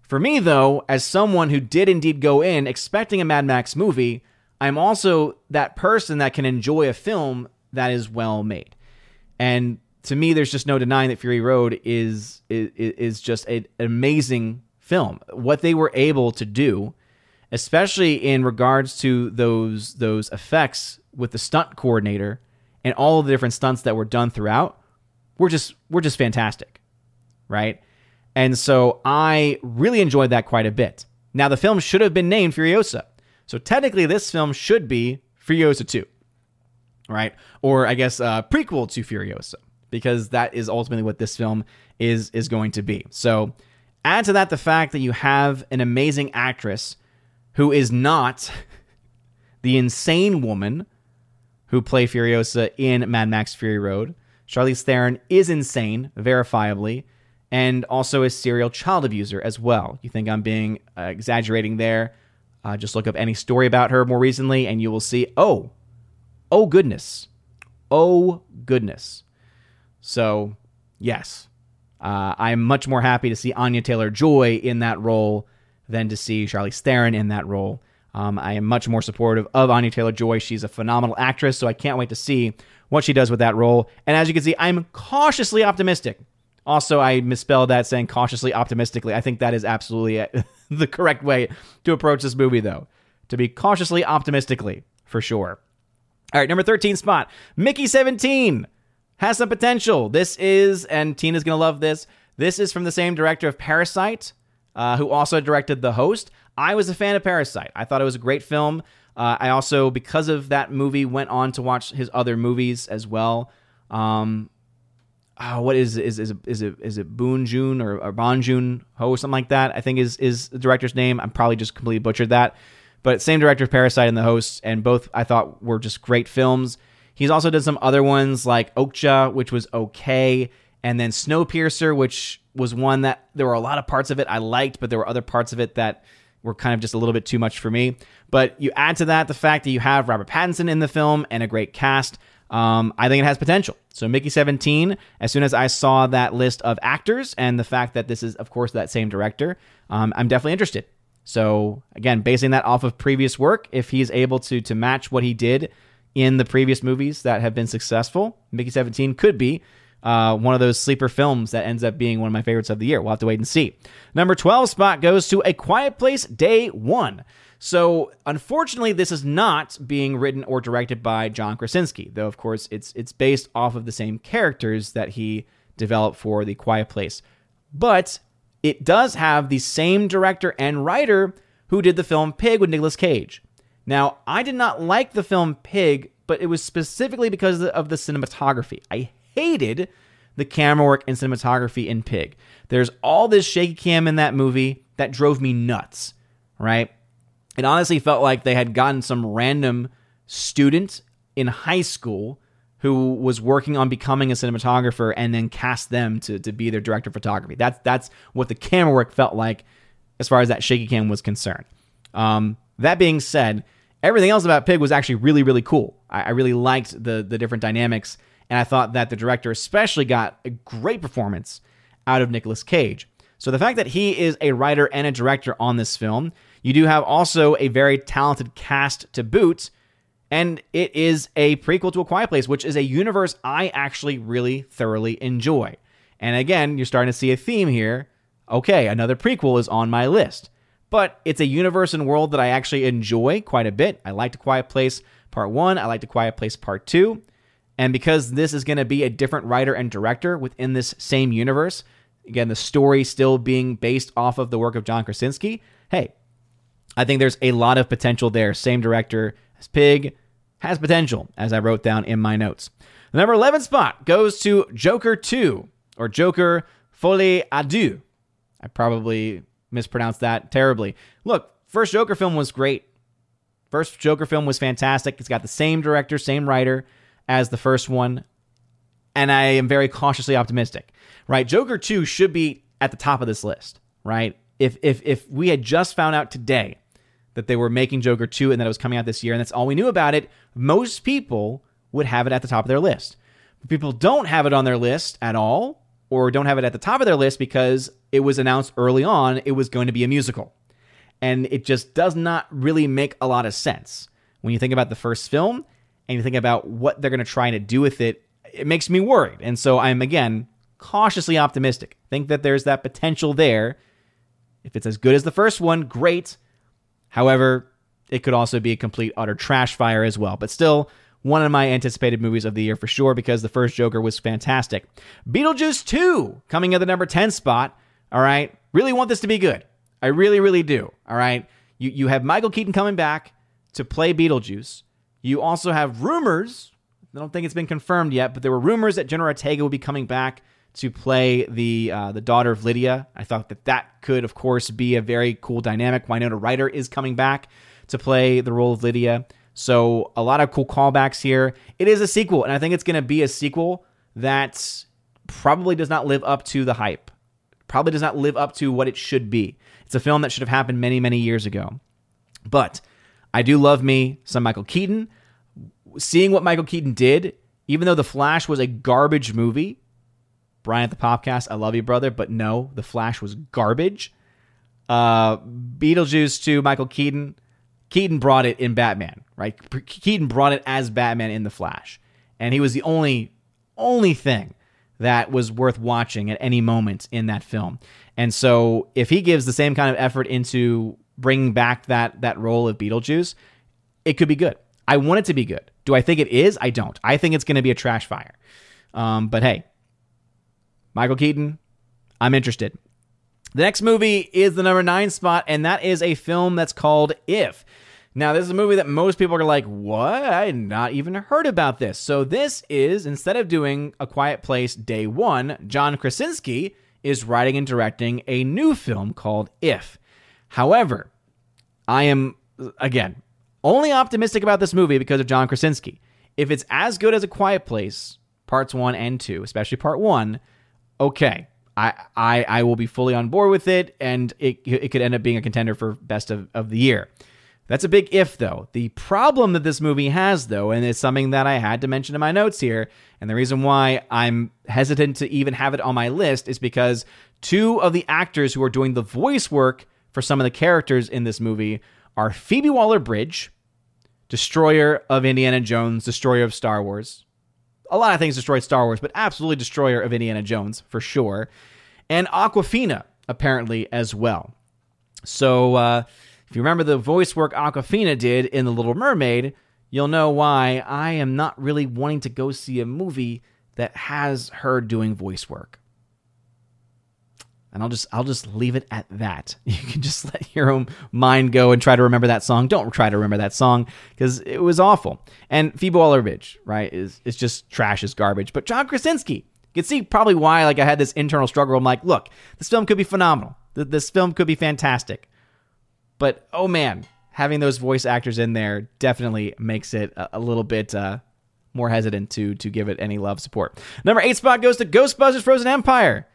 For me, though, as someone who did indeed go in expecting a Mad Max movie, I'm also that person that can enjoy a film that is well made. And to me, there's just no denying that Fury Road is is, is just an amazing film. What they were able to do, especially in regards to those those effects with the stunt coordinator and all the different stunts that were done throughout, were just were just fantastic, right? And so I really enjoyed that quite a bit. Now the film should have been named Furiosa, so technically this film should be Furiosa 2, right? Or I guess uh, prequel to Furiosa because that is ultimately what this film is is going to be. So add to that the fact that you have an amazing actress who is not the insane woman who play Furiosa in Mad Max Fury Road. Charlize Theron is insane, verifiably, and also a serial child abuser as well. You think I'm being uh, exaggerating there? Uh, just look up any story about her more recently, and you will see. Oh, oh goodness, oh goodness. So, yes, uh, I'm much more happy to see Anya Taylor Joy in that role than to see Charlie Theron in that role. Um, I am much more supportive of Anya Taylor Joy. She's a phenomenal actress, so I can't wait to see what she does with that role. And as you can see, I'm cautiously optimistic. Also, I misspelled that saying cautiously optimistically. I think that is absolutely the correct way to approach this movie, though. To be cautiously optimistically, for sure. All right, number 13 spot Mickey 17 has some potential. This is, and Tina's going to love this, this is from the same director of Parasite. uh, who also directed The Host. I was a fan of Parasite. I thought it was a great film. Uh, I also, because of that movie, went on to watch his other movies as well. Um, oh, what is is is is it is it Boon Jun or, or Bon Jun Ho or something like that? I think is is the director's name. I'm probably just completely butchered that, but same director of Parasite and The Host, and both I thought were just great films. He's also done some other ones like Okja, which was okay, and then Snowpiercer, which was one that there were a lot of parts of it I liked, but there were other parts of it that were kind of just a little bit too much for me. But you add to that the fact that you have Robert Pattinson in the film and a great cast. Um, I think it has potential. So Mickey 17, as soon as I saw that list of actors and the fact that this is, of course, that same director, um, I'm definitely interested. So again, basing that off of previous work, if he's able to to match what he did in the previous movies that have been successful, Mickey 17 could be uh, one of those sleeper films that ends up being one of my favorites of the year. We'll have to wait and see. Number 12 spot goes to A Quiet Place Day One. So, unfortunately, this is not being written or directed by John Krasinski, though, of course, it's it's based off of the same characters that he developed for The Quiet Place. But it does have the same director and writer who did the film Pig with Nicolas Cage. Now, I did not like the film Pig, but it was specifically because of the cinematography. I hated the camera work and cinematography in Pig. There's all this shaky cam in that movie that drove me nuts, right? It honestly felt like they had gotten some random student in high school who was working on becoming a cinematographer and then cast them to, to be their director of photography. That's that's what the camera work felt like as far as that shaky cam was concerned. Um, that being said, everything else about Pig was actually really, really cool. I, I really liked the the different dynamics and I thought that the director especially got a great performance out of Nicolas Cage. So the fact that he is a writer and a director on this film, you do have also a very talented cast to boot, and it is a prequel to A Quiet Place, which is a universe I actually really thoroughly enjoy. And again, you're starting to see a theme here. Okay, another prequel is on my list. But it's a universe and world that I actually enjoy quite a bit. I liked A Quiet Place Part 1, I liked A Quiet Place Part 2. And because this is going to be a different writer and director within this same universe, again, the story still being based off of the work of John Krasinski, hey, I think there's a lot of potential there. Same director as Pig has potential, as I wrote down in my notes. The number 11 spot goes to Joker 2, or Joker Folie Deux. I probably mispronounced that terribly. Look, first Joker film was great. First Joker film was fantastic. It's got the same director, same writer as the first one, and I am very cautiously optimistic. Right, Joker Two should be at the top of this list. Right, if if if we had just found out today that they were making Joker Two and that it was coming out this year, and that's all we knew about it, most people would have it at the top of their list. But people don't have it on their list at all, or don't have it at the top of their list because it was announced early on it was going to be a musical. And it just does not really make a lot of sense. When you think about the first film, and you think about what they're going to try to do with it, it makes me worried. And so I'm, again, cautiously optimistic. Think that there's that potential there. If it's as good as the first one, great. However, it could also be a complete, utter trash fire as well. But still, one of my anticipated movies of the year for sure because the first Joker was fantastic. Beetlejuice 2 coming at the number 10 spot. All right. Really want this to be good. I really, really do. All right. You, you have Michael Keaton coming back to play Beetlejuice. You also have rumors. I don't think it's been confirmed yet, but there were rumors that Jenna Ortega would be coming back to play the uh, the daughter of Lydia. I thought that that could, of course, be a very cool dynamic. Winona Ryder is coming back to play the role of Lydia. So a lot of cool callbacks here. It is a sequel, and I think it's going to be a sequel that probably does not live up to the hype. Probably does not live up to what it should be. It's a film that should have happened many, many years ago. But I do love me some Michael Keaton. Seeing what Michael Keaton did, even though The Flash was a garbage movie, Brian at the Popcast, I love you, brother, but no, The Flash was garbage. Uh, Beetlejuice to Michael Keaton. Keaton brought it in Batman, right? Keaton brought it as Batman in The Flash. And he was the only, only thing that was worth watching at any moment in that film. And so if he gives the same kind of effort into bringing back that that role of Beetlejuice, it could be good. I want it to be good. Do I think it is? I don't. I think it's going to be a trash fire. Um, but hey, Michael Keaton, I'm interested. The next movie is the number nine spot, and that is a film that's called If. Now, this is a movie that most people are like, what? I had not even heard about this. So, this is, instead of doing A Quiet Place Day One, John Krasinski is writing and directing a new film called If. However, I am, again, only optimistic about this movie because of John Krasinski. If it's as good as A Quiet Place, parts one and two, especially part one, okay. I, I, will be fully on board with it, and it, it could end up being a contender for best of, of the year. That's a big if, though. The problem that this movie has, though, and it's something that I had to mention in my notes here, and the reason why I'm hesitant to even have it on my list is because two of the actors who are doing the voice work for some of the characters in this movie are Phoebe Waller Bridge, destroyer of Indiana Jones, destroyer of Star Wars. A lot of things destroyed Star Wars, but absolutely destroyer of Indiana Jones, for sure. And Awkwafina, apparently, as well. So, uh, if you remember the voice work Awkwafina did in The Little Mermaid, you'll know why I am not really wanting to go see a movie that has her doing voice work. And I'll just I'll just leave it at that. You can just let your own mind go and try to remember that song. Don't try to remember that song because it was awful. And Phoebe Waller-Bridge, right, is is just trash is garbage. But John Krasinski, you can see probably why like I had this internal struggle. I'm like, look, this film could be phenomenal. This film could be fantastic. But oh man, having those voice actors in there definitely makes it a, a little bit uh, more hesitant to to give it any love support. Number eight spot goes to Ghostbusters: Frozen Empire.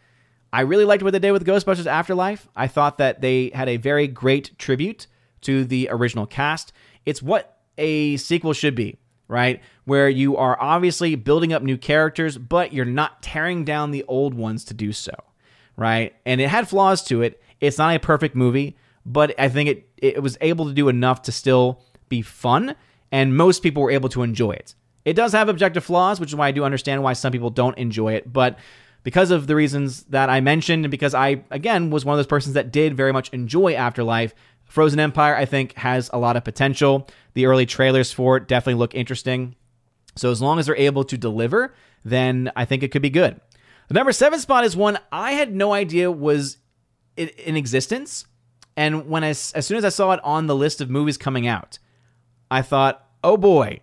I really liked what they did with Ghostbusters Afterlife. I thought that they had a very great tribute to the original cast. It's what a sequel should be, right? Where you are obviously building up new characters, but you're not tearing down the old ones to do so, right? And it had flaws to it. It's not a perfect movie, but I think it it was able to do enough to still be fun, and most people were able to enjoy it. It does have objective flaws, which is why I do understand why some people don't enjoy it, but because of the reasons that I mentioned, and because I, again, was one of those persons that did very much enjoy Afterlife, Frozen Empire, I think, has a lot of potential. The early trailers for it definitely look interesting. So as long as they're able to deliver, then I think it could be good. The number seven spot is one I had no idea was in existence. And when I, as soon as I saw it on the list of movies coming out, I thought, oh boy,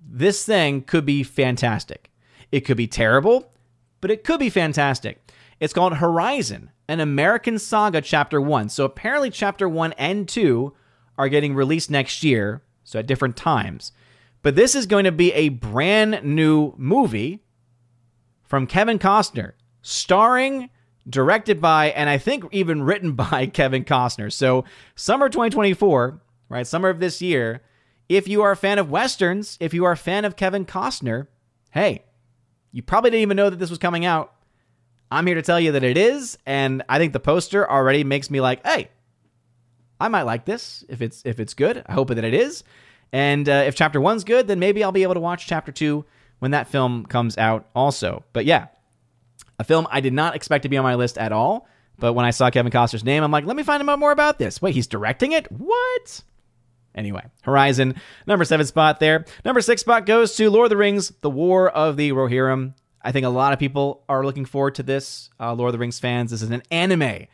this thing could be fantastic. It could be terrible, but it could be fantastic. It's called Horizon, an American Saga Chapter 1. So apparently, Chapter 1 and 2 are getting released next year, so at different times. But this is going to be a brand new movie from Kevin Costner, starring directed by, and I think even written by Kevin Costner. So, summer 2024, right? Summer of this year. If you are a fan of Westerns, if you are a fan of Kevin Costner, hey, you probably didn't even know that this was coming out. I'm here to tell you that it is, and I think the poster already makes me like, hey, I might like this if it's if it's good. I hope that it is. And uh, if chapter one's good, then maybe I'll be able to watch chapter two when that film comes out also. But yeah, a film I did not expect to be on my list at all. But when I saw Kevin Costner's name, I'm like, let me find out more about this. Wait, he's directing it? What? Anyway, Horizon, number seven spot there. Number six spot goes to Lord of the Rings, The War of the Rohirrim. I think a lot of people are looking forward to this. Uh, Lord of the Rings fans, this is an anime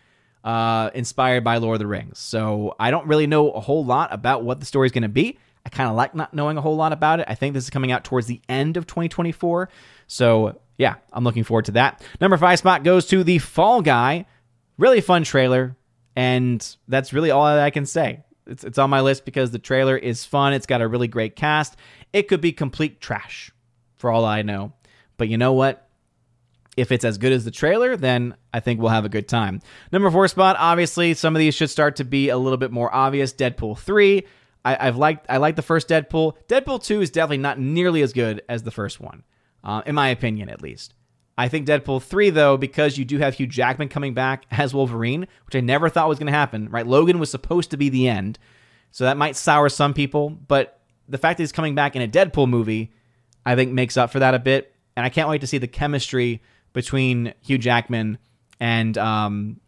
uh, inspired by Lord of the Rings. So I don't really know a whole lot about what the story is going to be. I kind of like not knowing a whole lot about it. I think this is coming out towards the end of 2024. So yeah, I'm looking forward to that. Number five spot goes to the Fall Guy. Really fun trailer, and that's really all that I can say. It's, it's on my list because the trailer is fun. It's got a really great cast. It could be complete trash for all I know. But you know what? If it's as good as the trailer, then I think we'll have a good time. Number four spot, obviously, some of these should start to be a little bit more obvious. Deadpool 3. I, have liked I like the first Deadpool. Deadpool 2 is definitely not nearly as good as the first one uh, in my opinion, at least. I think Deadpool 3, though, because you do have Hugh Jackman coming back as Wolverine, which I never thought was going to happen, right? Logan was supposed to be the end. So that might sour some people, but the fact that he's coming back in a Deadpool movie, I think makes up for that a bit. And I can't wait to see the chemistry between Hugh Jackman and um,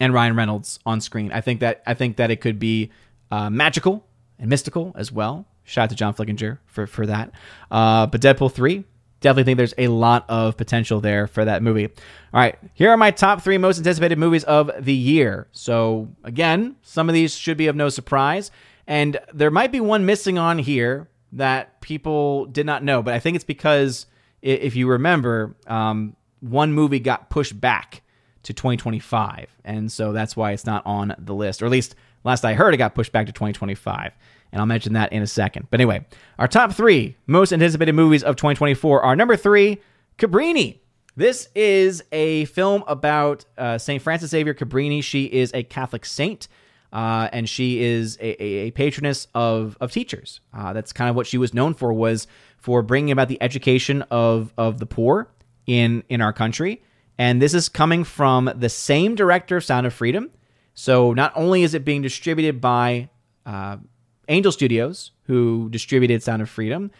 and Ryan Reynolds on screen. I think that I think that it could be uh, magical and mystical as well. Shout out to John Flickinger for for that. Uh, but Deadpool three, definitely think there's a lot of potential there for that movie. All right, here are my top three most anticipated movies of the year. So, again, some of these should be of no surprise. And there might be one missing on here that people did not know, but I think it's because if you remember, um, one movie got pushed back to 2025. And so that's why it's not on the list, or at least last I heard, it got pushed back to 2025 and I'll mention that in a second. But anyway, our top three most anticipated movies of 2024 are number three, Cabrini. This is a film about uh, St. Francis Xavier Cabrini. She is a Catholic saint. Uh, and she is a, a, patroness of, of teachers. Uh, that's kind of what she was known for was for bringing about the education of, of the poor in in our country. And this is coming from the same director of Sound of Freedom. So not only is it being distributed by uh, Angel Studios, who distributed Sound of Freedom.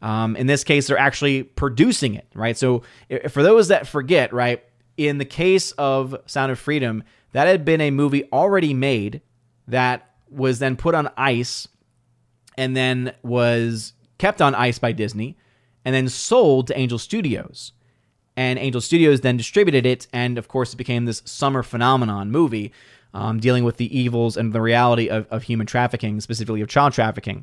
Um, in this case, they're actually producing it, right? So, for those that forget, right, in the case of Sound of Freedom, that had been a movie already made that was then put on ice and then was kept on ice by Disney and then sold to Angel Studios. And Angel Studios then distributed it, and of course, it became this summer phenomenon movie um, dealing with the evils and the reality of, of human trafficking, specifically of child trafficking.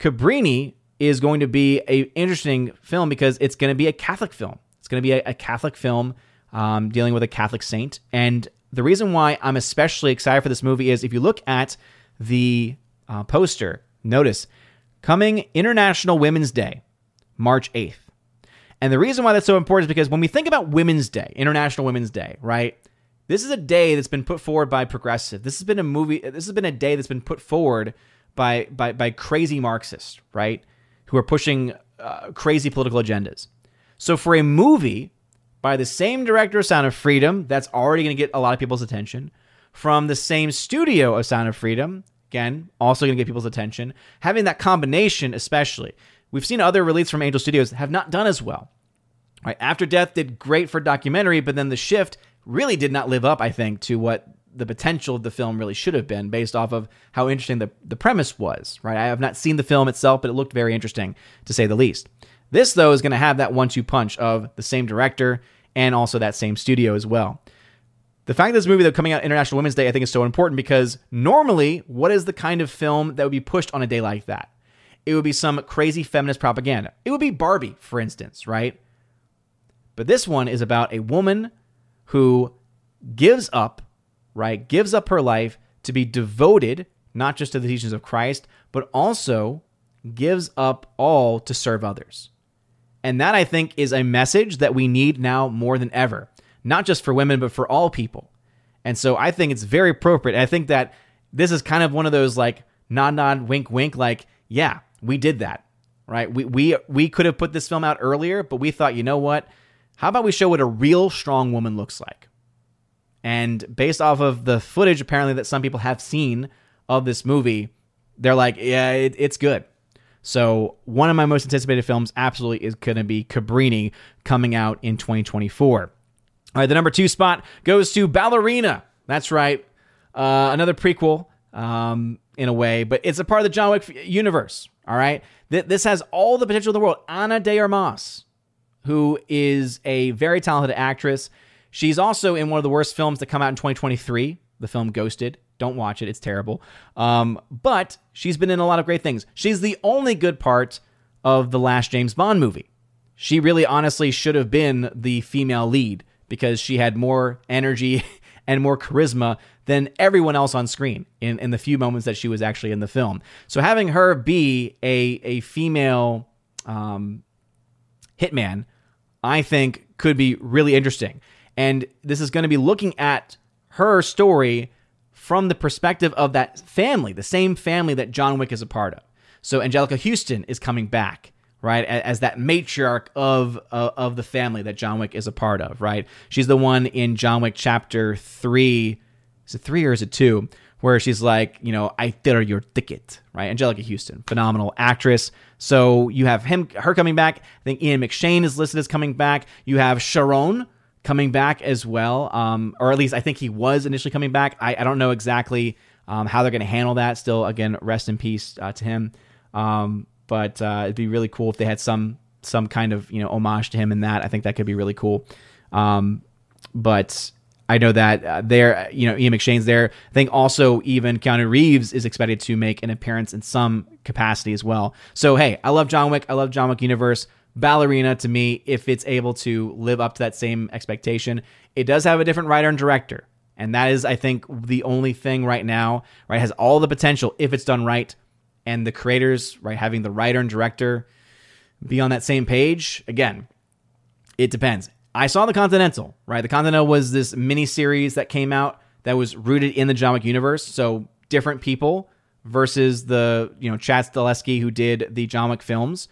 Cabrini is going to be a interesting film because it's going to be a Catholic film. It's going to be a, a Catholic film um, dealing with a Catholic saint. And the reason why I'm especially excited for this movie is if you look at the uh, poster, notice coming International Women's Day, March 8th. And the reason why that's so important is because when we think about Women's Day, International Women's Day, right? This is a day that's been put forward by progressive. This has been a movie. This has been a day that's been put forward by by by crazy Marxists, right? Who are pushing uh, crazy political agendas. So for a movie by the same director of Sound of Freedom, that's already going to get a lot of people's attention. From the same studio of Sound of Freedom, again, also going to get people's attention. Having that combination, especially, we've seen other releases from Angel Studios have not done as well. Right, After Death did great for documentary, but then The Shift really did not live up, I think, to what the potential of the film really should have been based off of how interesting the, the premise was, right? I have not seen the film itself, but it looked very interesting to say the least. This, though, is going to have that one two punch of the same director and also that same studio as well. The fact that this movie, though, coming out International Women's Day, I think is so important because normally, what is the kind of film that would be pushed on a day like that? It would be some crazy feminist propaganda. It would be Barbie, for instance, right? But this one is about a woman who gives up, right? Gives up her life to be devoted not just to the teachings of Christ, but also gives up all to serve others. And that I think is a message that we need now more than ever, not just for women, but for all people. And so I think it's very appropriate. I think that this is kind of one of those like nod, nod, wink, wink, like, yeah, we did that, right? We, we, we could have put this film out earlier, but we thought, you know what? How about we show what a real strong woman looks like? And based off of the footage, apparently, that some people have seen of this movie, they're like, yeah, it, it's good. So, one of my most anticipated films absolutely is going to be Cabrini coming out in 2024. All right, the number two spot goes to Ballerina. That's right. Uh, another prequel um, in a way, but it's a part of the John Wick universe. All right. Th- this has all the potential in the world. Ana de Armas who is a very talented actress. She's also in one of the worst films that come out in 2023, the film Ghosted. Don't watch it, it's terrible. Um, but she's been in a lot of great things. She's the only good part of the last James Bond movie. She really honestly should have been the female lead because she had more energy and more charisma than everyone else on screen in, in the few moments that she was actually in the film. So having her be a, a female um, hitman, I think could be really interesting. And this is going to be looking at her story from the perspective of that family, the same family that John Wick is a part of. So Anjelica Huston is coming back, right, as that matriarch of uh, of the family that John Wick is a part of, right? She's the one in John Wick chapter three. Is it three or is it two? Where she's like, you know, I did your ticket, right? Anjelica Huston phenomenal actress. So you have him, her coming back. I think Ian McShane is listed as coming back. You have Charon coming back as well, um, or at least I think he was initially coming back. I, I don't know exactly um, how they're going to handle that. Still, again, rest in peace uh, to him. Um, but uh, it'd be really cool if they had some some kind of you know homage to him in that. I think that could be really cool. Um, but I know that uh, there, you know, Ian McShane's there. I think also even Keanu Reeves is expected to make an appearance in some capacity as well. So hey, I love John Wick. I love John Wick universe. Ballerina to me, if it's able to live up to that same expectation, it does have a different writer and director. And that is, I think, the only thing right now, right, has all the potential if it's done right. And the creators, right, having the writer and director be on that same page. Again, it depends. I saw The Continental, right? The Continental was this mini series that came out that was rooted in the John Wick universe. So different people versus the, you know, Chad Stahelski who did the John Wick films.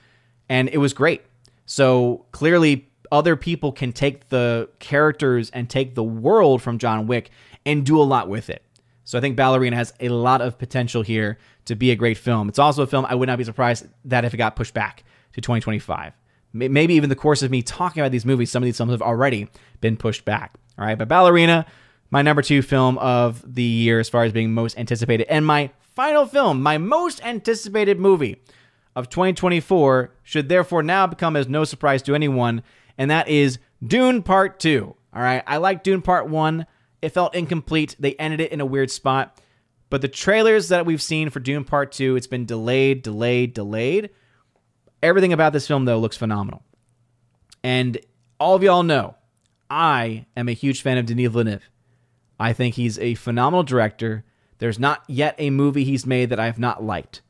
And it was great. So clearly, other people can take the characters and take the world from John Wick and do a lot with it. So I think Ballerina has a lot of potential here to be a great film. It's also a film I would not be surprised that if it got pushed back to 2025. Maybe even the course of me talking about these movies, some of these films have already been pushed back. All right, but Ballerina, my number two film of the year as far as being most anticipated, and my final film, my most anticipated movie of 2024 should therefore now become as no surprise to anyone, and that is Dune Part 2. All right, I like Dune Part 1. It felt incomplete. They ended it in a weird spot. But the trailers that we've seen for Dune Part 2, it's been delayed, delayed, delayed. Everything about this film, though, looks phenomenal. And all of y'all know, I am a huge fan of Denis Villeneuve. I think he's a phenomenal director. There's not yet a movie he's made that I have not liked.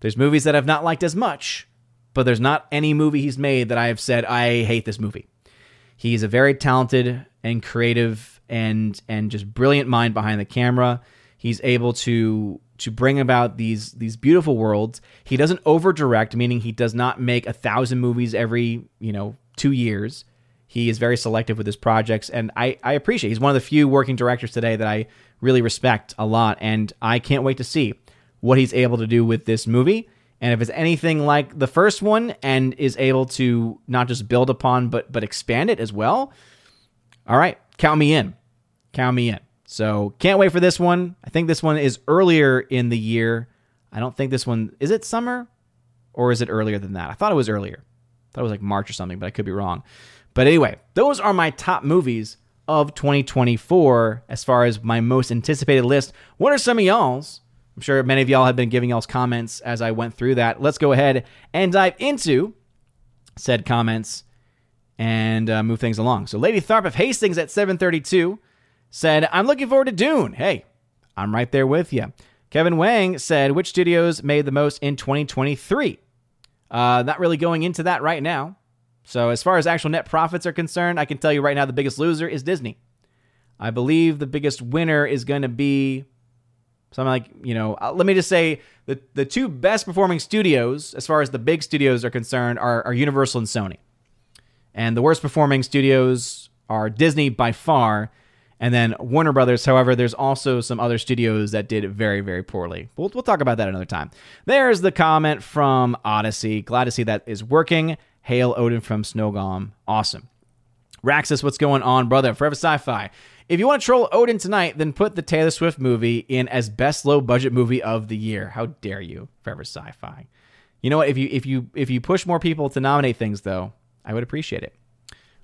There's movies that I've not liked as much, but there's not any movie he's made that I have said I hate this movie. He's a very talented and creative and and just brilliant mind behind the camera. He's able to to bring about these these beautiful worlds. He doesn't over direct, meaning he does not make a thousand movies every you know two years. He is very selective with his projects, and I, I appreciate. He's one of the few working directors today that I really respect a lot, and I can't wait to see what he's able to do with this movie. And if it's anything like the first one and is able to not just build upon but but expand it as well, all right, count me in. Count me in. So can't wait for this one. I think this one is earlier in the year. I don't think this one is it summer or is it earlier than that? I thought it was earlier. I thought it was like March or something, but I could be wrong. But anyway, those are my top movies of 2024 as far as my most anticipated list. What are some of y'all's? I'm sure many of y'all have been giving y'all's comments as I went through that. Let's go ahead and dive into said comments and uh, move things along. So, Lady Tharp of Hastings at 732 said, I'm looking forward to Dune. Hey, I'm right there with you. Kevin Wang said, Which studios made the most in 2023? Uh, not really going into that right now. So, as far as actual net profits are concerned, I can tell you right now the biggest loser is Disney. I believe the biggest winner is going to be something like, you know, uh, let me just say the the two best performing studios, as far as the big studios are concerned, are, are Universal and Sony. And the worst performing studios are Disney by far, and then Warner Brothers. However, there's also some other studios that did very, very poorly. We'll, we'll talk about that another time. There's the comment from Odyssey. Glad to see that is working. Hail Odin from Snowgolm. Awesome. Raxus, what's going on, brother? Forever Sci Fi. If you want to troll Odin tonight, then put the Taylor Swift movie in as best low budget movie of the year. How dare you, Forever Sci-Fi? You know what? If you if you if you push more people to nominate things, though, I would appreciate it.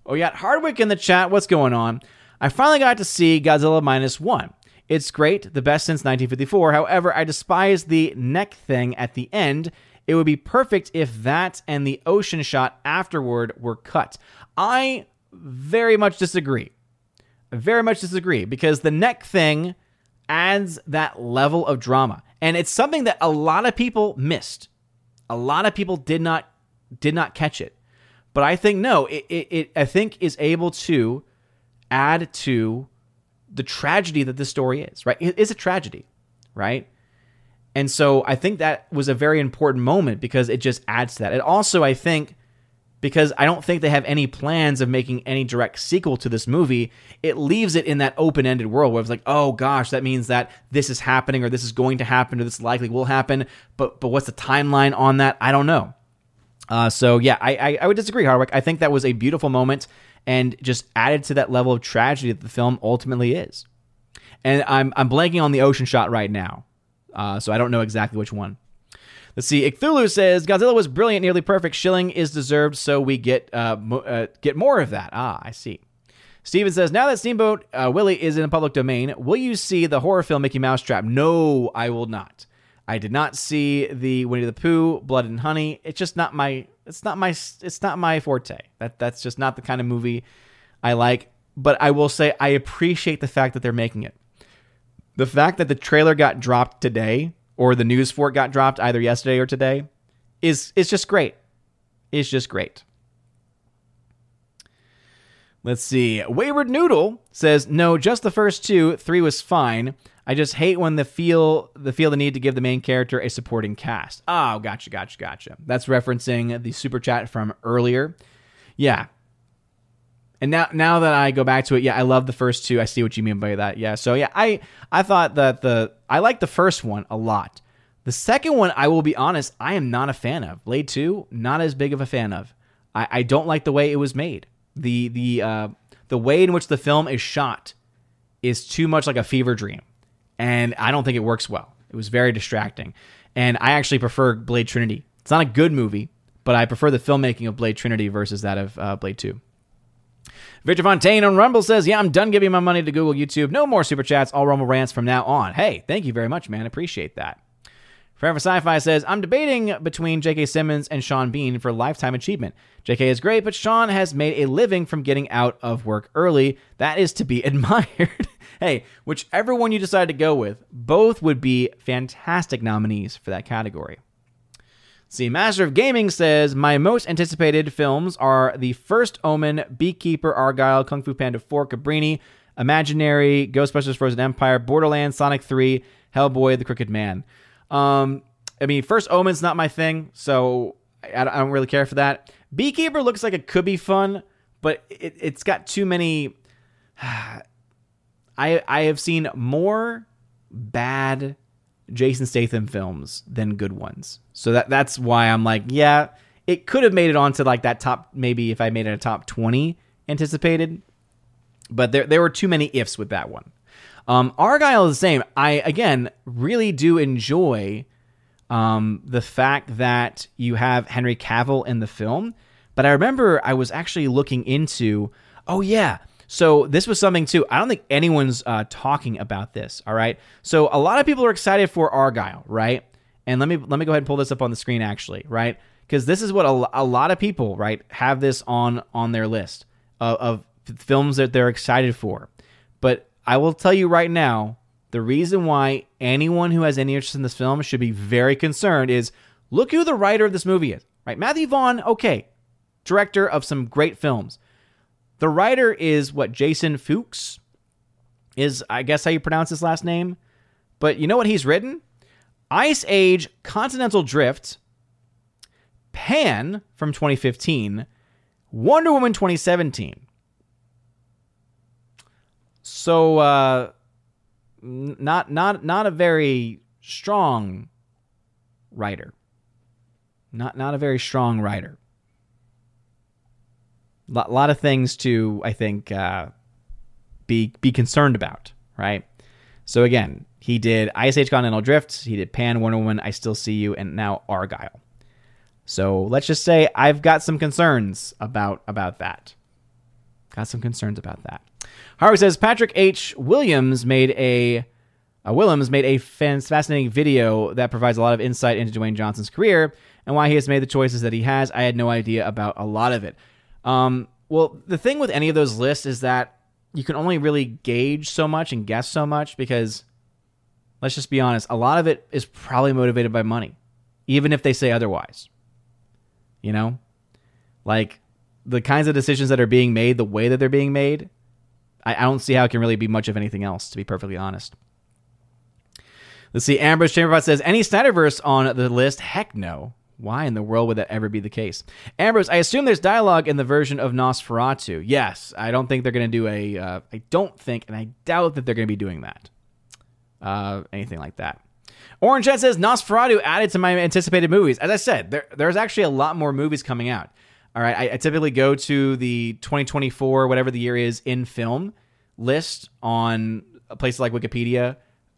Oh, yeah, Hardwick in the chat. What's going on? I finally got to see Godzilla minus one. It's great, the best since 1954. However, I despise the neck thing at the end. It would be perfect if that and the ocean shot afterward were cut. I very much disagree very much disagree because the neck thing adds that level of drama. And it's something that a lot of people missed. A lot of people did not did not catch it. But I think no, it, it, it I think is able to add to the tragedy that this story is, right? It is a tragedy, right? And so I think that was a very important moment because it just adds to that. And also I think because I don't think they have any plans of making any direct sequel to this movie. It leaves it in that open ended world where it's like, oh gosh, that means that this is happening or this is going to happen or this likely will happen. But but what's the timeline on that? I don't know. Uh, so yeah, I, I, I would disagree, Hardwick. I think that was a beautiful moment and just added to that level of tragedy that the film ultimately is. And I'm I'm blanking on the ocean shot right now, uh, so I don't know exactly which one. Let's see. Icthulu says Godzilla was brilliant, nearly perfect. Shilling is deserved, so we get uh, uh, get more of that. Ah, I see. Steven says, now that Steamboat uh, Willie is in the public domain, will you see the horror film Mickey Mouse Trap? No, I will not. I did not see the Winnie the Pooh Blood and Honey. It's just not my. It's not my. It's not my forte. That that's just not the kind of movie I like. But I will say I appreciate the fact that they're making it. The fact that the trailer got dropped today, or the news for it got dropped either yesterday or today, is is just great. It's just great. Let's see. Wayward Noodle says, "No, just the first two. Three was fine. I just hate when the feel the feel the need to give the main character a supporting cast." Oh, gotcha, gotcha, gotcha. That's referencing the super chat from earlier. Yeah. And now now that I go back to it, yeah, I love the first two. I see what you mean by that. Yeah. So yeah, I I thought that the I like the first one a lot. The second one, I will be honest, I am not a fan of. Blade 2, not as big of a fan of. I, I don't like the way it was made the the uh, the way in which the film is shot is too much like a fever dream, and I don't think it works well. It was very distracting, and I actually prefer Blade Trinity. It's not a good movie, but I prefer the filmmaking of Blade Trinity versus that of uh, Blade Two. Victor Fontaine on Rumble says, "Yeah, I'm done giving my money to Google, YouTube. No more super chats. All Rumble rants from now on." Hey, thank you very much, man. Appreciate that. Forever Sci-Fi says, I'm debating between J.K. Simmons and Sean Bean for lifetime achievement. J.K. is great, but Sean has made a living from getting out of work early. That is to be admired. hey, whichever one you decide to go with, both would be fantastic nominees for that category. See, Master of Gaming says, My most anticipated films are The First Omen, Beekeeper, Argylle, Kung Fu Panda 4, Cabrini, Imaginary, Ghostbusters Frozen Empire, Borderlands, Sonic 3, Hellboy, The Crooked Man. Um, I mean, First Omen's not my thing, so I, I don't really care for that. Beekeeper looks like it could be fun, but it, it's got too many. I I have seen more bad Jason Statham films than good ones, so that that's why I'm like, yeah, it could have made it onto like that top. Maybe if I made it a top twenty anticipated, but there there were too many ifs with that one. Um, Argylle is the same. I again really do enjoy um, the fact that you have Henry Cavill in the film, but I remember I was actually looking into. Oh yeah, so this was something too. I don't think anyone's uh, talking about this. All right. So a lot of people are excited for Argylle, right? And let me let me go ahead and pull this up on the screen actually, right? Because this is what a, a, lot of people, right, have this on on their list of, of films that they're excited for. But I will tell you right now, the reason why anyone who has any interest in this film should be very concerned is look who the writer of this movie is. Right? Matthew Vaughn, okay, director of some great films. The writer is what Jason Fuchs is, I guess how you pronounce his last name. But you know what he's written? Ice Age, Continental Drift, Pan from 2015, Wonder Woman 2017. So uh, not not not a very strong writer. Not not a very strong writer. A lot, lot of things to I think uh, be be concerned about, right? So again, he did Ice Age Continental Drift, he did Pan Wonder Woman, I Still See You, and now Argylle. So let's just say I've got some concerns about about that. Got some concerns about that. Harvey says Patrick H. Williams made a uh, Willems made a fascinating video that provides a lot of insight into Dwayne Johnson's career and why he has made the choices that he has. I had no idea about a lot of it. Um, well, the thing with any of those lists is that you can only really gauge so much and guess so much because, let's just be honest, a lot of it is probably motivated by money, even if they say otherwise. You know, like the kinds of decisions that are being made, the way that they're being made, I, I don't see how it can really be much of anything else, to be perfectly honest. Let's see. Ambrose Chamberbot says, any Snyderverse on the list? Heck no. Why in the world would that ever be the case? Ambrose, I assume there's dialogue in the version of Nosferatu. Yes, I don't think they're going to do a. Uh, I don't think, and I doubt that they're going to be doing that. Uh, anything like that. Orange says Nosferatu added to my anticipated movies. As I said, there, there's actually a lot more movies coming out. All right, I, I typically go to the 2024, whatever the year is, in film list on a places like Wikipedia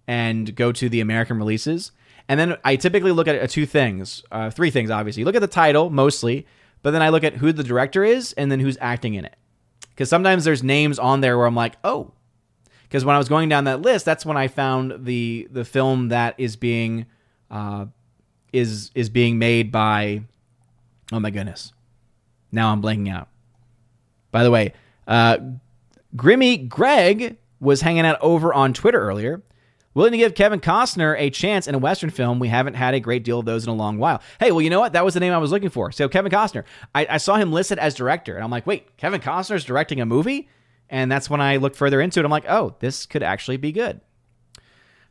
and go to the American releases. And then I typically look at uh, two things, uh, three things, obviously. You look at the title mostly, but then I look at who the director is and then who's acting in it. Because sometimes there's names on there where I'm like, oh. Because when I was going down that list, that's when I found the the film that is being uh, is is being made by. Oh my goodness! Now I'm blanking out. By the way, uh, Grimmy Greg was hanging out over on Twitter earlier, willing to give Kevin Costner a chance in a Western film. We haven't had a great deal of those in a long while. Hey, well, you know what? That was the name I was looking for. So, Kevin Costner. I, I saw him listed as director, and I'm like, wait, Kevin Costner's directing a movie? And that's when I looked further into it. I'm like, oh, this could actually be good.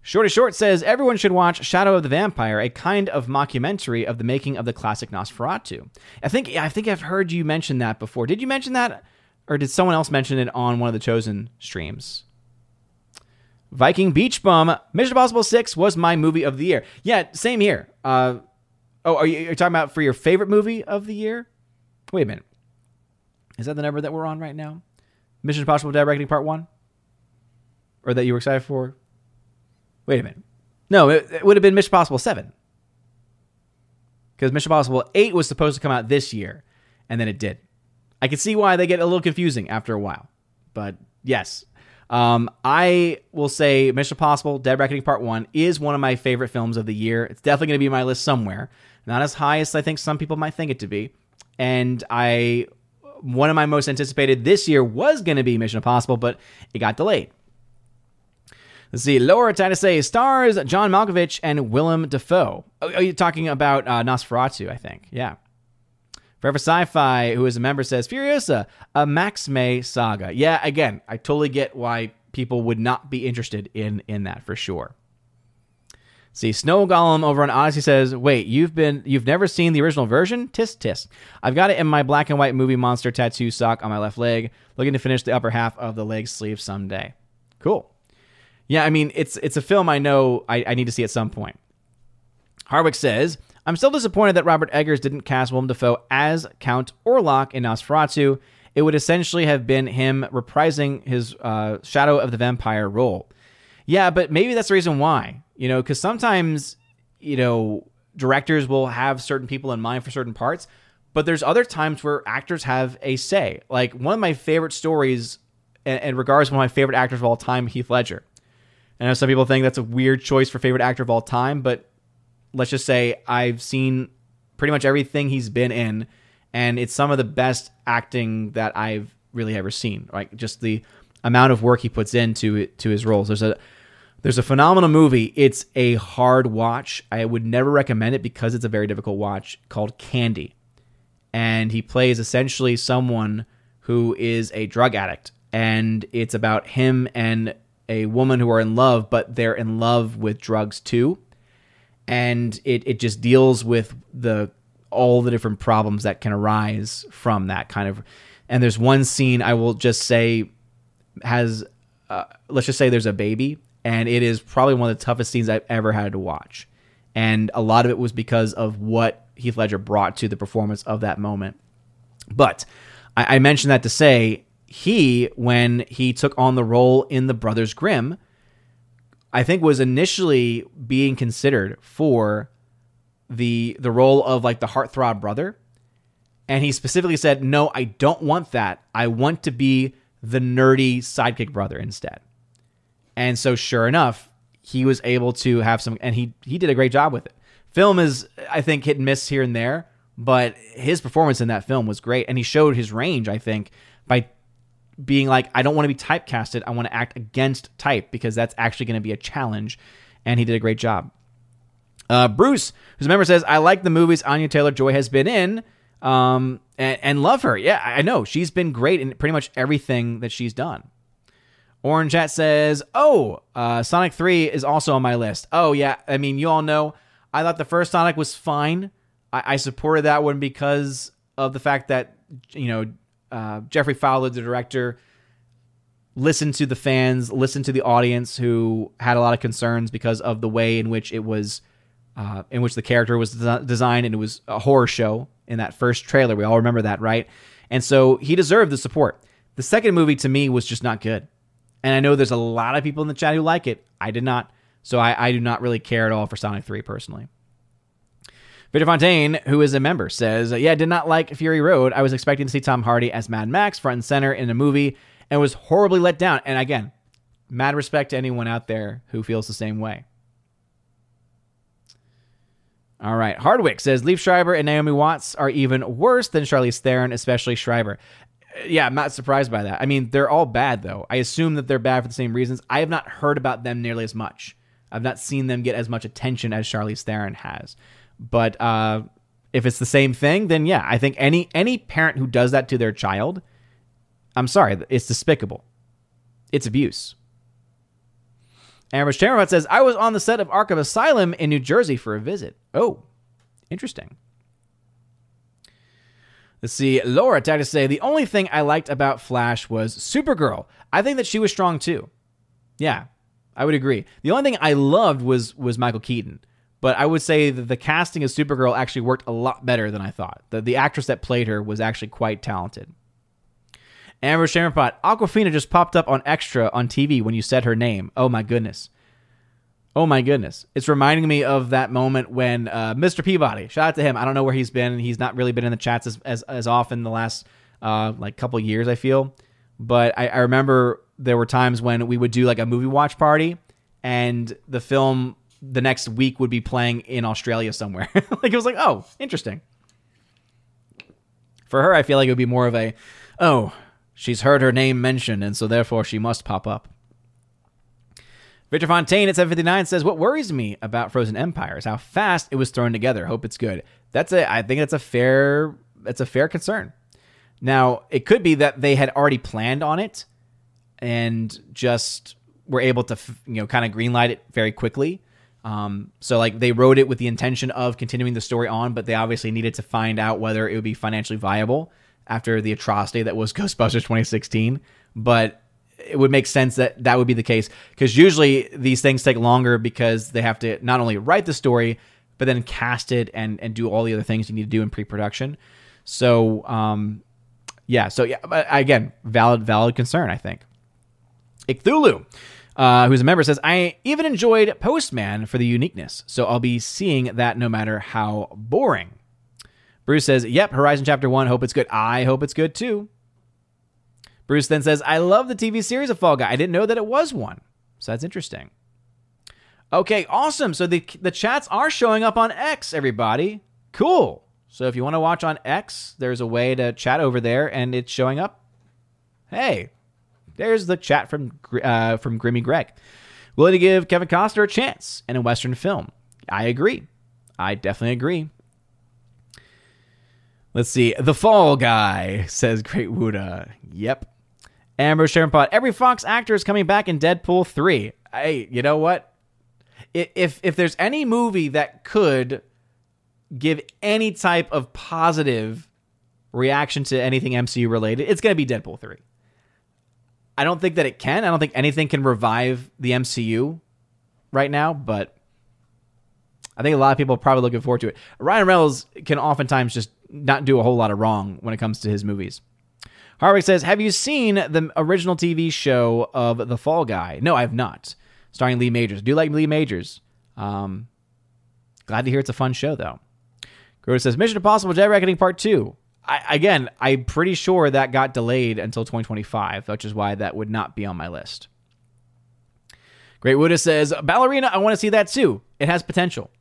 Shorty Short says everyone should watch Shadow of the Vampire, a kind of mockumentary of the making of the classic Nosferatu. I think I think I've heard you mention that before. Did you mention that, or did someone else mention it on one of the chosen streams? Viking Beach Bum, Mission Impossible 6 was my movie of the year. Yeah, same here. Uh, oh, are you talking about for your favorite movie of the year? Wait a minute. Is that the number that we're on right now? Mission Impossible Dead Reckoning Part 1? Or that you were excited for? Wait a minute. No, it, it would have been Mission Impossible 7. Because Mission Impossible 8 was supposed to come out this year, and then it did. I can see why they get a little confusing after a while. But yes, um, I will say Mission Impossible Dead Reckoning Part 1 is one of my favorite films of the year. It's definitely going to be on my list somewhere. Not as high as I think some people might think it to be. And I one of my most anticipated this year was going to be Mission Impossible, but it got delayed. Let's see. Lower say stars John Malkovich and Willem Dafoe. Oh, are you talking about uh, Nosferatu? I think. Yeah. Forever Sci-Fi, who is a member, says Furiosa, a Max May saga. Yeah, again, I totally get why people would not be interested in in that for sure. See, Snow Golem over on Odysee says, "Wait, you've been you've never seen the original version? Tisk tisk. I've got it in my black and white movie monster tattoo sock on my left leg. Looking to finish the upper half of the leg sleeve someday. Cool. Yeah, I mean, it's it's a film I know I, I need to see at some point. Hardwick says, I'm still disappointed that Robert Eggers didn't cast Willem Dafoe as Count Orlok in Nosferatu. It would essentially have been him reprising his uh, Shadow of the Vampire role. Yeah, but maybe that's the reason why. You know, because sometimes, you know, directors will have certain people in mind for certain parts, but there's other times where actors have a say. Like one of my favorite stories, and, and regards one of my favorite actors of all time, Heath Ledger. I know some people think that's a weird choice for favorite actor of all time, but let's just say I've seen pretty much everything he's been in, and it's some of the best acting that I've really ever seen. Like just the amount of work he puts into to his roles. There's a there's a phenomenal movie. It's a hard watch. I would never recommend it because it's a very difficult watch called Candy. And he plays essentially someone who is a drug addict. And it's about him and a woman who are in love, but they're in love with drugs too. And it it just deals with the all the different problems that can arise from that kind of and there's one scene I will just say has uh, let's just say there's a baby and it is probably one of the toughest scenes I've ever had to watch. And a lot of it was because of what Heath Ledger brought to the performance of that moment. But I, I mentioned that to say he when he took on the role in the Brothers Grimm I think was initially being considered for the the role of like the heartthrob brother. And he specifically said, "No, I don't want that. I want to be the nerdy sidekick brother instead." And so sure enough, he was able to have some and he he did a great job with it. Film is I think hit and miss here and there, but his performance in that film was great and he showed his range, I think, by being like, I don't want to be typecasted. I want to act against type because that's actually going to be a challenge. And he did a great job. Uh, Bruce, who's a member, says, I like the movies Anya Taylor Joy has been in um, and, and, love her. Yeah, I know. She's been great in pretty much everything that she's done. Orange Chat says, Oh, uh, Sonic 3 is also on my list. Oh, yeah. I mean, you all know I thought the first Sonic was fine. I, I supported that one because of the fact that, you know, uh, Geoffrey Fowler, the director, listened to the fans, listened to the audience who had a lot of concerns because of the way in which it was, uh, in which the character was des- designed, and it was a horror show in that first trailer. We all remember that, right? And so he deserved the support. The second movie to me was just not good. And I know there's a lot of people in the chat who like it. I did not. So I, I do not really care at all for Sonic 3 personally. Victor Fontaine, who is a member, says, Yeah, I did not like Fury Road. I was expecting to see Tom Hardy as Mad Max front and center in a movie and was horribly let down. And again, mad respect to anyone out there who feels the same way. All right. Hardwick says Liev Schreiber and Naomi Watts are even worse than Charlize Theron, especially Schreiber. Uh, yeah, I'm not surprised by that. I mean, they're all bad, though. I assume that they're bad for the same reasons. I have not heard about them nearly as much. I've not seen them get as much attention as Charlize Theron has. But uh, if it's the same thing, then yeah, I think any any parent who does that to their child, I'm sorry, it's despicable. It's abuse. Amber's Chamberlain says, I was on the set of Arkham Asylum in New Jersey for a visit. Oh, interesting. Let's see. Laura tried to say, the only thing I liked about Flash was Supergirl. I think that she was strong too. Yeah, I would agree. The only thing I loved was was Michael Keaton. But I would say that the casting of Supergirl actually worked a lot better than I thought. The, the actress that played her was actually quite talented. Amber Shammerpot, Awkwafina just popped up on Extra on TV when you said her name. Oh my goodness. Oh my goodness. It's reminding me of that moment when uh, Mr. Peabody, shout out to him. I don't know where he's been. He's not really been in the chats as, as, as often the last uh, like couple years, I feel. But I, I remember there were times when we would do like a movie watch party and the film the next week would be playing in Australia somewhere. like it was like, oh, interesting. For her, I feel like it would be more of a, oh, she's heard her name mentioned, and so therefore she must pop up. Victor Fontaine at 759 says, What worries me about Frozen Empire is how fast it was thrown together. Hope it's good. That's a I think that's a fair that's a fair concern. Now, it could be that they had already planned on it and just were able to you know kind of greenlight it very quickly. Um, so like they wrote it with the intention of continuing the story on, but they obviously needed to find out whether it would be financially viable after the atrocity that was Ghostbusters 2016. But it would make sense that that would be the case because usually these things take longer because they have to not only write the story but then cast it and and do all the other things you need to do in pre-production. So um, yeah, so yeah, again, valid valid concern I think. Icthulu uh, who's a member, says, I even enjoyed Postman for the uniqueness, so I'll be seeing that no matter how boring. Bruce says, Yep, Horizon Chapter 1, hope it's good. I hope it's good too. Bruce then says, I love the TV series of Fall Guy. I didn't know that it was one. So that's interesting. Okay, awesome. So the, the chats are showing up on X, everybody. Cool. So if you want to watch on X, there's a way to chat over there and it's showing up. Hey, there's the chat from uh, from Grimmy Greg. Willing to give Kevin Costner a chance in a Western film? I agree. I definitely agree. Let's see. The Fall Guy, says Great Wuda. Yep. Amber Sharon Pot. Every Fox actor is coming back in Deadpool 3. Hey, you know what? If if there's any movie that could give any type of positive reaction to anything MCU related, it's going to be Deadpool 3. I don't think that it can. I don't think anything can revive the MCU right now, but I think a lot of people are probably looking forward to it. Ryan Reynolds can oftentimes just not do a whole lot of wrong when it comes to his movies. Hardwick says, Have you seen the original TV show of The Fall Guy? No, I have not. Starring Lee Majors. Do you like Lee Majors? Um, glad to hear it's a fun show, though. Grover says, Mission Impossible Dead Reckoning Part 2. I, again, I'm pretty sure that got delayed until 2025, which is why that would not be on my list. Great says, Ballerina, I want to see that too. It has potential.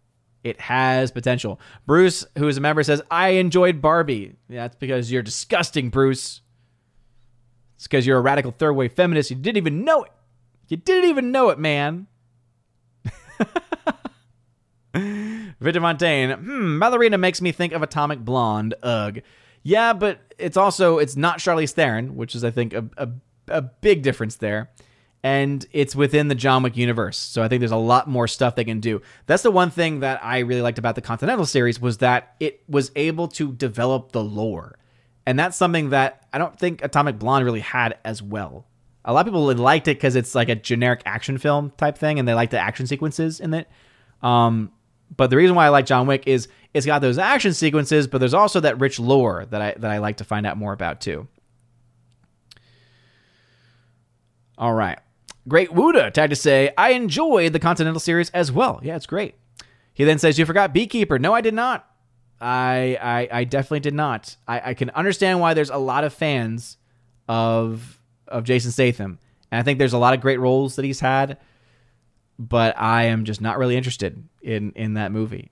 It has potential. Bruce, who is a member, says, I enjoyed Barbie. That's because you're disgusting, Bruce. It's because you're a radical third wave feminist. You didn't even know it. You didn't even know it, man. Victor Montaigne, hmm, Ballerina makes me think of Atomic Blonde. Ugh. Yeah, but it's also it's not Charlize Theron, which is I think a, a, a big difference there. And it's within the John Wick universe. So I think there's a lot more stuff they can do. That's the one thing that I really liked about the Continental series was that it was able to develop the lore. And that's something that I don't think Atomic Blonde really had as well. A lot of people liked it because it's like a generic action film type thing, and they like the action sequences in it. Um, but the reason why I like John Wick is it's got those action sequences, but there's also that rich lore that I that I like to find out more about too. All right. Great Wuda tagged to say, I enjoyed the Continental series as well. Yeah, it's great. He then says, You forgot Beekeeper. No, I did not. I I, I definitely did not. I, I can understand why there's a lot of fans of of Jason Statham. And I think there's a lot of great roles that he's had, but I am just not really interested in in that movie.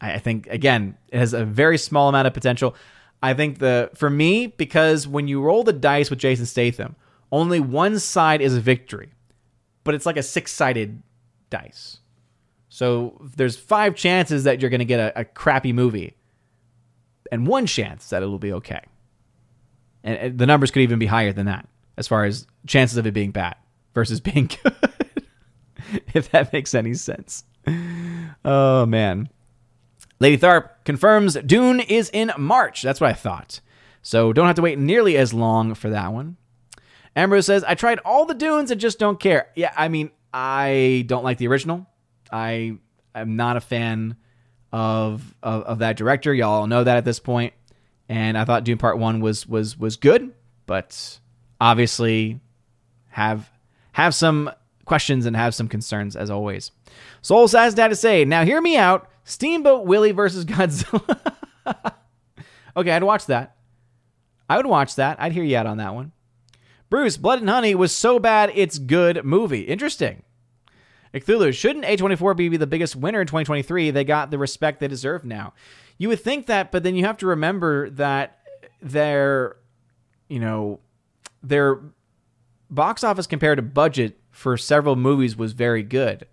I, I think again, it has a very small amount of potential. I think the for me, because when you roll the dice with Jason Statham, only one side is a victory, but it's like a six sided dice. So there's five chances that you're going to get a, a, crappy movie, and one chance that it'll be okay. And, and, the numbers could even be higher than that as far as chances of it being bad versus being good, if that makes any sense. Oh, man. Lady Tharp confirms Dune is in March. That's what I thought. So don't have to wait nearly as long for that one. Ambrose says, I tried all the Dunes and just don't care. Yeah, I mean, I don't like the original. I am not a fan of, of, of that director. Y'all know that at this point. And I thought Dune Part One was was was good, but obviously have have some questions and have some concerns as always. Soul has that to say. Now hear me out. Steamboat Willie versus Godzilla. okay, I'd watch that. I would watch that. I'd hear you out on that one. Bruce, Blood and Honey was so bad it's good movie. Interesting. Cthulhu, shouldn't A24 be the biggest winner in 2023? They got the respect they deserve now. You would think that, but then you have to remember that their, you know, their box office compared to budget for several movies was very good,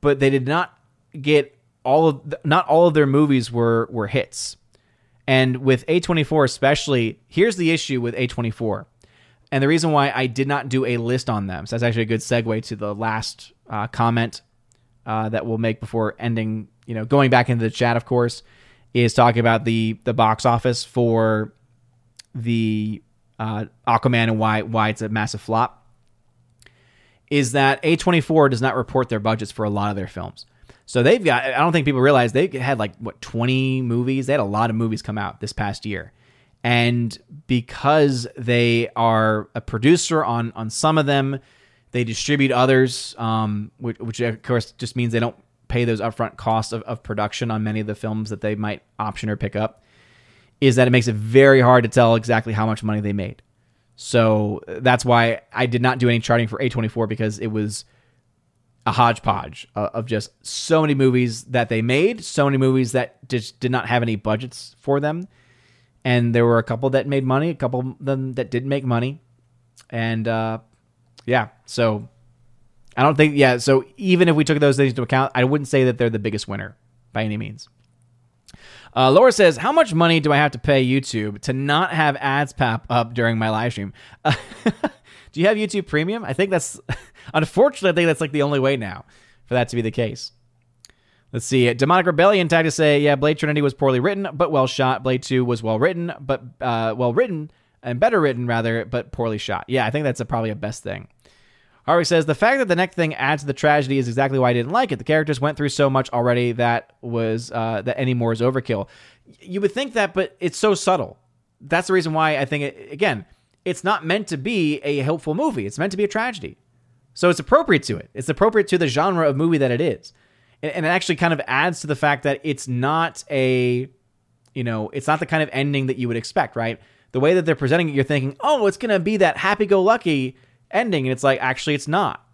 but they did not get all of not all of their movies were were hits. And with A24 especially, here's the issue with A24. And the reason why I did not do a list on them, so that's actually a good segue to the last uh, comment uh, that we'll make before ending, you know, going back into the chat, of course, is talking about the the box office for the uh, Aquaman and why why it's a massive flop. Is that A24 does not report their budgets for a lot of their films. So they've got, I don't think people realize they had like, what, 20 movies? They had a lot of movies come out this past year. And because they are a producer on, on some of them, they distribute others, um, which, which, of course just means they don't pay those upfront costs of, of production on many of the films that they might option or pick up. Is that it makes it very hard to tell exactly how much money they made. So that's why I did not do any charting for A24 because it was a hodgepodge of just so many movies that they made, so many movies that just did not have any budgets for them. And there were a couple that made money, a couple of them that didn't make money. And uh, yeah, so I don't think yeah. So even if we took those things into account, I wouldn't say that they're the biggest winner by any means. Uh, Laura says, "How much money do I have to pay YouTube to not have ads pop up during my live stream?" Do you have YouTube Premium? I think that's unfortunately, I think that's like the only way now for that to be the case. Let's see. Demonic Rebellion tried to say, yeah, Blade Trinity was poorly written, but well shot. Blade 2 was well written, but uh, well written and better written rather, but poorly shot. Yeah, I think that's a, probably a best thing. Harvey says the fact that the next thing adds to the tragedy is exactly why I didn't like it. The characters went through so much already that was uh, that any more is overkill. You would think that, but it's so subtle. That's the reason why I think it, again, it's not meant to be a helpful movie. It's meant to be a tragedy. So it's appropriate to it. It's appropriate to the genre of movie that it is. And, and it actually kind of adds to the fact that it's not a, you know, it's not the kind of ending that you would expect, right? the way that they're presenting it, you're thinking, oh, it's gonna be that happy-go-lucky ending, and it's like actually it's not.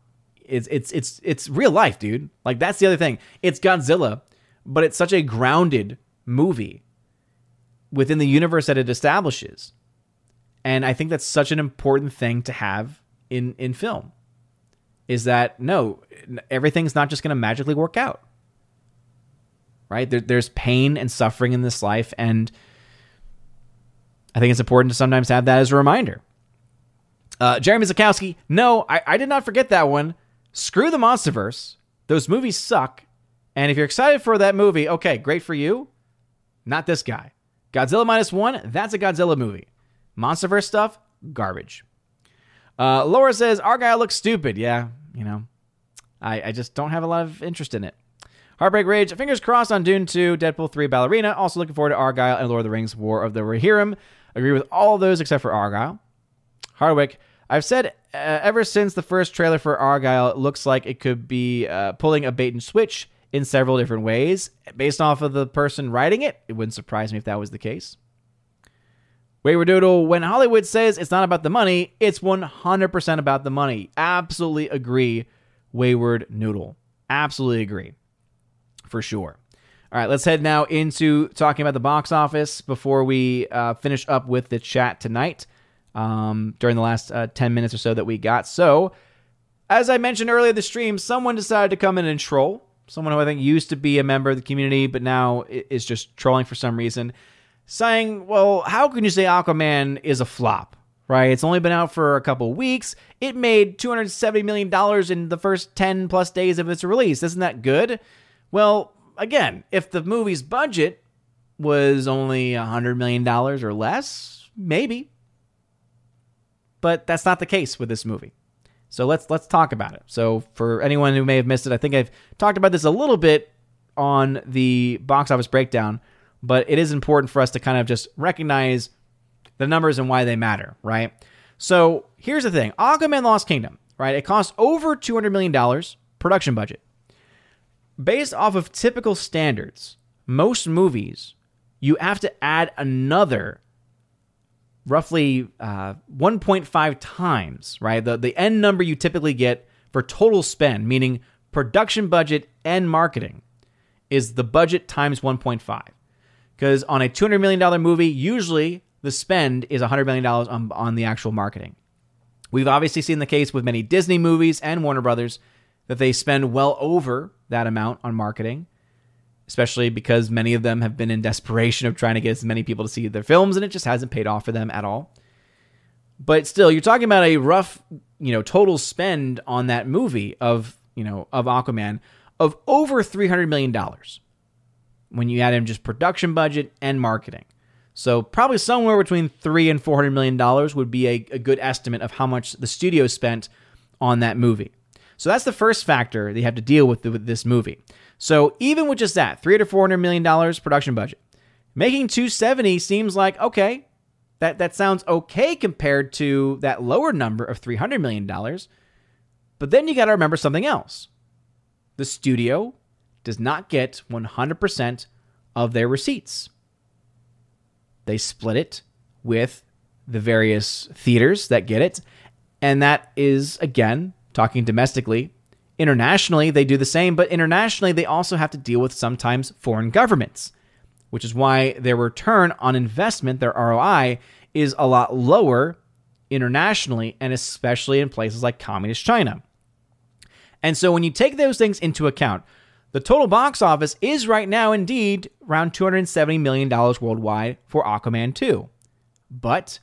It's it's it's it's real life, dude. Like that's the other thing. It's Godzilla, but it's such a grounded movie within the universe that it establishes. And I think that's such an important thing to have in in film. Is that no, everything's not just going to magically work out. Right? There, there's pain and suffering in this life and I think it's important to sometimes have that as a reminder. Uh, Jeremy Zakowski, no, I, I did not forget that one. Screw the Monsterverse. Those movies suck. And if you're excited for that movie, okay, great for you. Not this guy. Godzilla minus one, that's a Godzilla movie. Monsterverse stuff, garbage. Uh, Laura says Argylle looks stupid. Yeah, you know, I, I just don't have a lot of interest in it. Heartbreak Rage, fingers crossed on Dune 2, Deadpool 3, Ballerina. Also looking forward to Argylle and Lord of the Rings, War of the Rohirrim. Agree with all those except for Argylle. Hardwick, I've said uh, ever since the first trailer for Argylle, it looks like it could be uh, pulling a bait and switch in several different ways. Based off of the person writing it, it wouldn't surprise me if that was the case. Wayward Noodle, when Hollywood says it's not about the money, it's 100% about the money. Absolutely agree, Wayward Noodle. Absolutely agree. For sure. All right, let's head now into talking about the box office before we uh, finish up with the chat tonight um, during the last uh, 10 minutes or so that we got. So, as I mentioned earlier in the stream, someone decided to come in and troll. Someone who I think used to be a member of the community, but now is just trolling for some reason saying, well, how can you say Aquaman is a flop? Right? It's only been out for a couple weeks. It made $270 million in the first 10 plus days of its release. Isn't that good? Well, again, if the movie's budget was only $100 million or less, maybe. But that's not the case with this movie. So let's let's talk about it. So for anyone who may have missed it, I think I've talked about this a little bit on the box office breakdown but it is important for us to kind of just recognize the numbers and why they matter, right? So here's the thing Aquaman Lost Kingdom, right? It costs over $200 million production budget. Based off of typical standards, most movies, you have to add another roughly uh, 1.5 times, right? The, the end number you typically get for total spend, meaning production budget and marketing, is the budget times 1.5. Because on a $200 million movie, usually the spend is $100 million on, on the actual marketing. We've obviously seen the case with many Disney movies and Warner Brothers that they spend well over that amount on marketing, especially because many of them have been in desperation of trying to get as many people to see their films and it just hasn't paid off for them at all. But still, you're talking about a rough, you know, total spend on that movie of, you know, of Aquaman of over $300 million when you add in just production budget and marketing. So probably somewhere between three and four hundred million dollars would be a, a, good estimate of how much the studio spent on that movie. So that's the first factor they have to deal with with this movie. So even with just that, three to four hundred million dollars production budget, making two seventy seems like okay. That that sounds okay compared to that lower number of three hundred million dollars. But then you got to remember something else. The studio does not get 100% of their receipts. They split it with the various theaters that get it. And that is, again, talking domestically. Internationally, they do the same, but internationally, they also have to deal with sometimes foreign governments, which is why their return on investment, their ROI, is a lot lower internationally and especially in places like communist China. And so when you take those things into account, the total box office is right now indeed around $270 million worldwide for Aquaman 2. But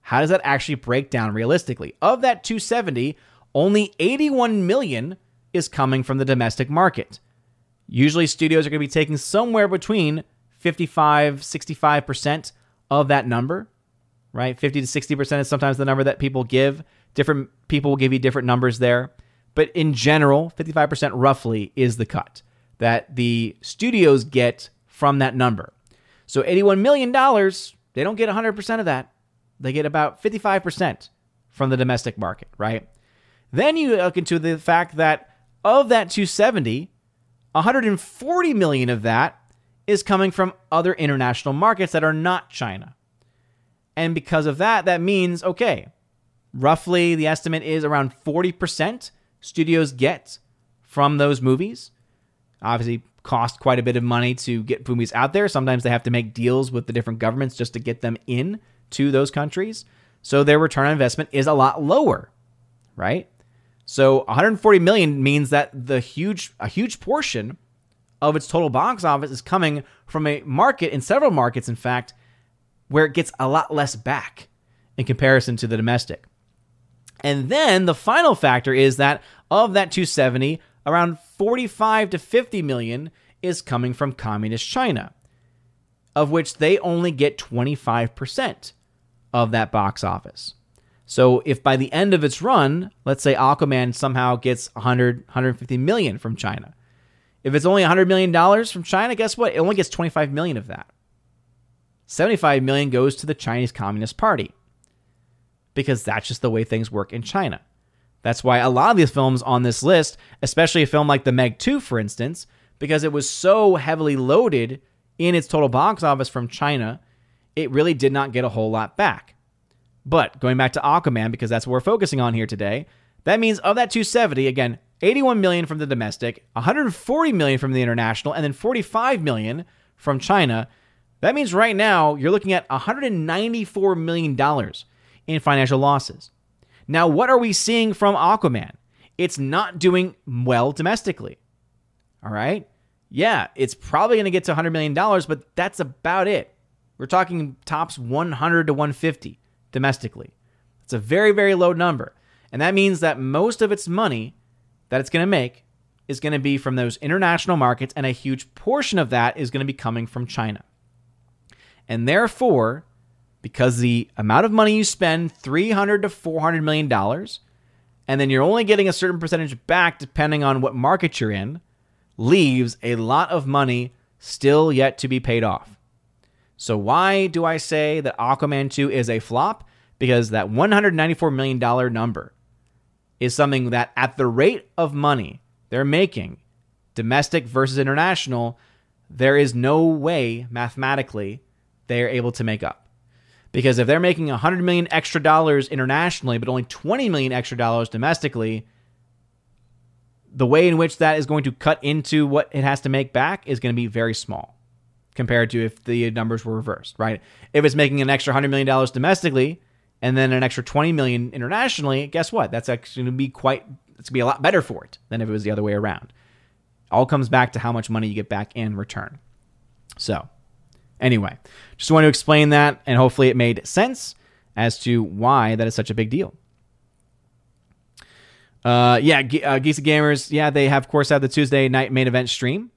how does that actually break down realistically? Of that 270, only 81 million is coming from the domestic market. Usually studios are going to be taking somewhere between 55, 65% of that number, right? 50 to 60% is sometimes the number that people give. Different people will give you different numbers there. But in general, 55% roughly is the cut that the studios get from that number. So $81 million, they don't get 100% of that. They get about 55% from the domestic market, right? Then you look into the fact that of that 270, 140 million of that is coming from other international markets that are not China. And because of that, that means okay, roughly the estimate is around 40% studios get from those movies obviously cost quite a bit of money to get movies out there. Sometimes they have to make deals with the different governments just to get them in to those countries. So their return on investment is a lot lower, right? So 140 million means that the huge a huge portion of its total box office is coming from a market in several markets in fact where it gets a lot less back in comparison to the domestic. And then the final factor is that of that 270, around 45 to 50 million is coming from communist China, of which they only get 25% of that box office. So if by the end of its run, let's say Aquaman somehow gets 100 150 million from China. If it's only 100 million dollars from China, guess what? It only gets 25 million of that. 75 million goes to the Chinese Communist Party. Because that's just the way things work in China. That's why a lot of these films on this list, especially a film like The Meg 2, for instance, because it was so heavily loaded in its total box office from China, it really did not get a whole lot back. But going back to Aquaman, because that's what we're focusing on here today, that means of that 270, again, 81 million from the domestic, 140 million from the international, and then 45 million from China. That means right now you're looking at 194 million dollars in financial losses. Now, what are we seeing from Aquaman? It's not doing well domestically. All right? Yeah, it's probably going to get to $100 million, but that's about it. We're talking tops 100 to 150 domestically. It's a very, very low number. And that means that most of its money that it's going to make is going to be from those international markets, and a huge portion of that is going to be coming from China. And therefore, because the amount of money you spend 300 to 400 million dollars and then you're only getting a certain percentage back depending on what market you're in leaves a lot of money still yet to be paid off. So why do I say that Aquaman 2 is a flop? Because that 194 million dollar number is something that at the rate of money they're making domestic versus international there is no way mathematically they are able to make up. Because if they're making 100 million extra dollars internationally, but only 20 million extra dollars domestically, the way in which that is going to cut into what it has to make back is going to be very small compared to if the numbers were reversed, right? If it's making an extra $100 million domestically and then an extra 20 million internationally, guess what? That's actually going to be quite, it's going to be a lot better for it than if it was the other way around. All comes back to how much money you get back in return. So, Anyway, just want to explain that, and hopefully it made sense as to why that is such a big deal. Uh, yeah, uh, Geesa Gamers, yeah, they have, of course, have the Tuesday night main event stream.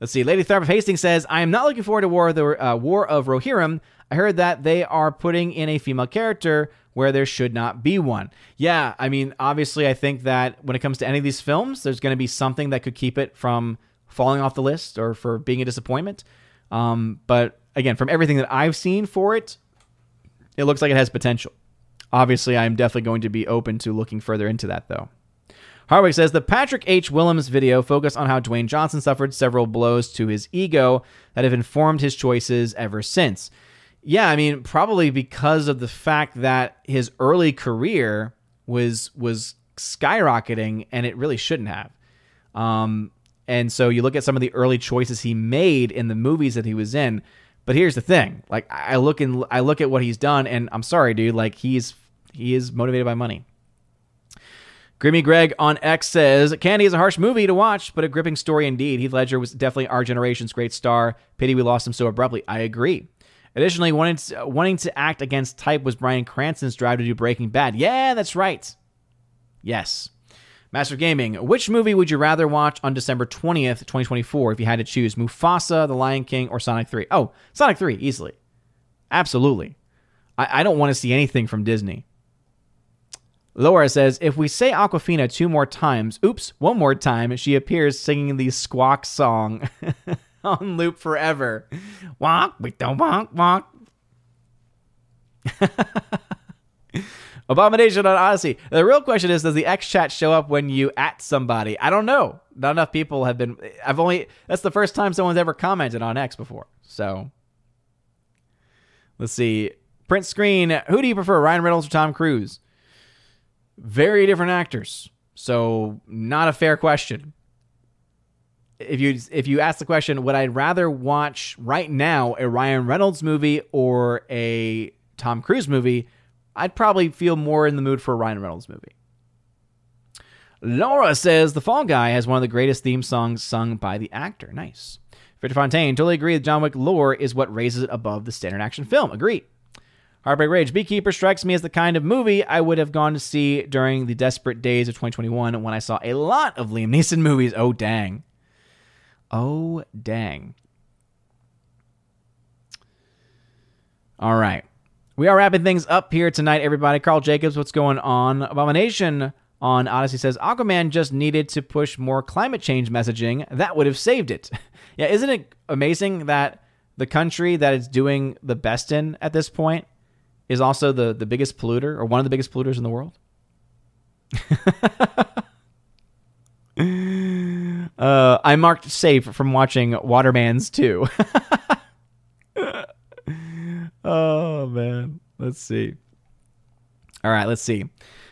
Let's see. Lady Tharp of Hastings says, I am not looking forward to War of, the, uh, War of Rohirrim. I heard that they are putting in a female character where there should not be one. Yeah, I mean, obviously, I think that when it comes to any of these films, there's going to be something that could keep it from falling off the list or for being a disappointment. Um, but again, from everything that I've seen for it, it looks like it has potential. Obviously, I'm definitely going to be open to looking further into that, though. Hardwick says the Patrick H. Willems video focused on how Dwayne Johnson suffered several blows to his ego that have informed his choices ever since. Yeah, I mean, probably because of the fact that his early career was was skyrocketing, and it really shouldn't have. Um, and so you look at some of the early choices he made in the movies that he was in. But here's the thing: like I look and I look at what he's done, and I'm sorry, dude. Like he's he is motivated by money. Grimmy Greg on X says, Candy is a harsh movie to watch, but a gripping story indeed. Heath Ledger was definitely our generation's great star. Pity we lost him so abruptly. I agree. Additionally, wanting to, wanting to act against type was Bryan Cranston's drive to do Breaking Bad. Yeah, that's right. Yes. Master Gaming, which movie would you rather watch on December 20th, 2024, if you had to choose Mufasa, The Lion King, or Sonic 3? Oh, Sonic 3, easily. Absolutely. I, I don't want to see anything from Disney. Laura says, if we say Awkwafina two more times, oops, one more time, she appears singing the squawk song on loop forever. Walk, we don't walk, walk. Abomination on Odysee. The real question is, does the X chat show up when you at somebody? I don't know. Not enough people have been. I've only. That's the first time someone's ever commented on X before. So let's see. Print screen. Who do you prefer, Ryan Reynolds or Tom Cruise? Very different actors. So not a fair question. If you if you ask the question, would I rather watch right now a Ryan Reynolds movie or a Tom Cruise movie? I'd probably feel more in the mood for a Ryan Reynolds movie. Laura says The Fall Guy has one of the greatest theme songs sung by the actor. Nice. Victor Fontaine, totally agree that John Wick lore is what raises it above the standard action film. Agree. Heartbreak Rage. Beekeeper strikes me as the kind of movie I would have gone to see during the desperate days of 2021 when I saw a lot of Liam Neeson movies. Oh, dang. Oh, dang. All right. We are wrapping things up here tonight, everybody. Carl Jacobs, what's going on? Abomination on Odysee says Aquaman just needed to push more climate change messaging. That would have saved it. yeah, isn't it amazing that the country that it's doing the best in at this point is also the, the biggest polluter or one of the biggest polluters in the world? uh, I marked safe from watching Waterman's too. oh man, let's see. All right, let's see.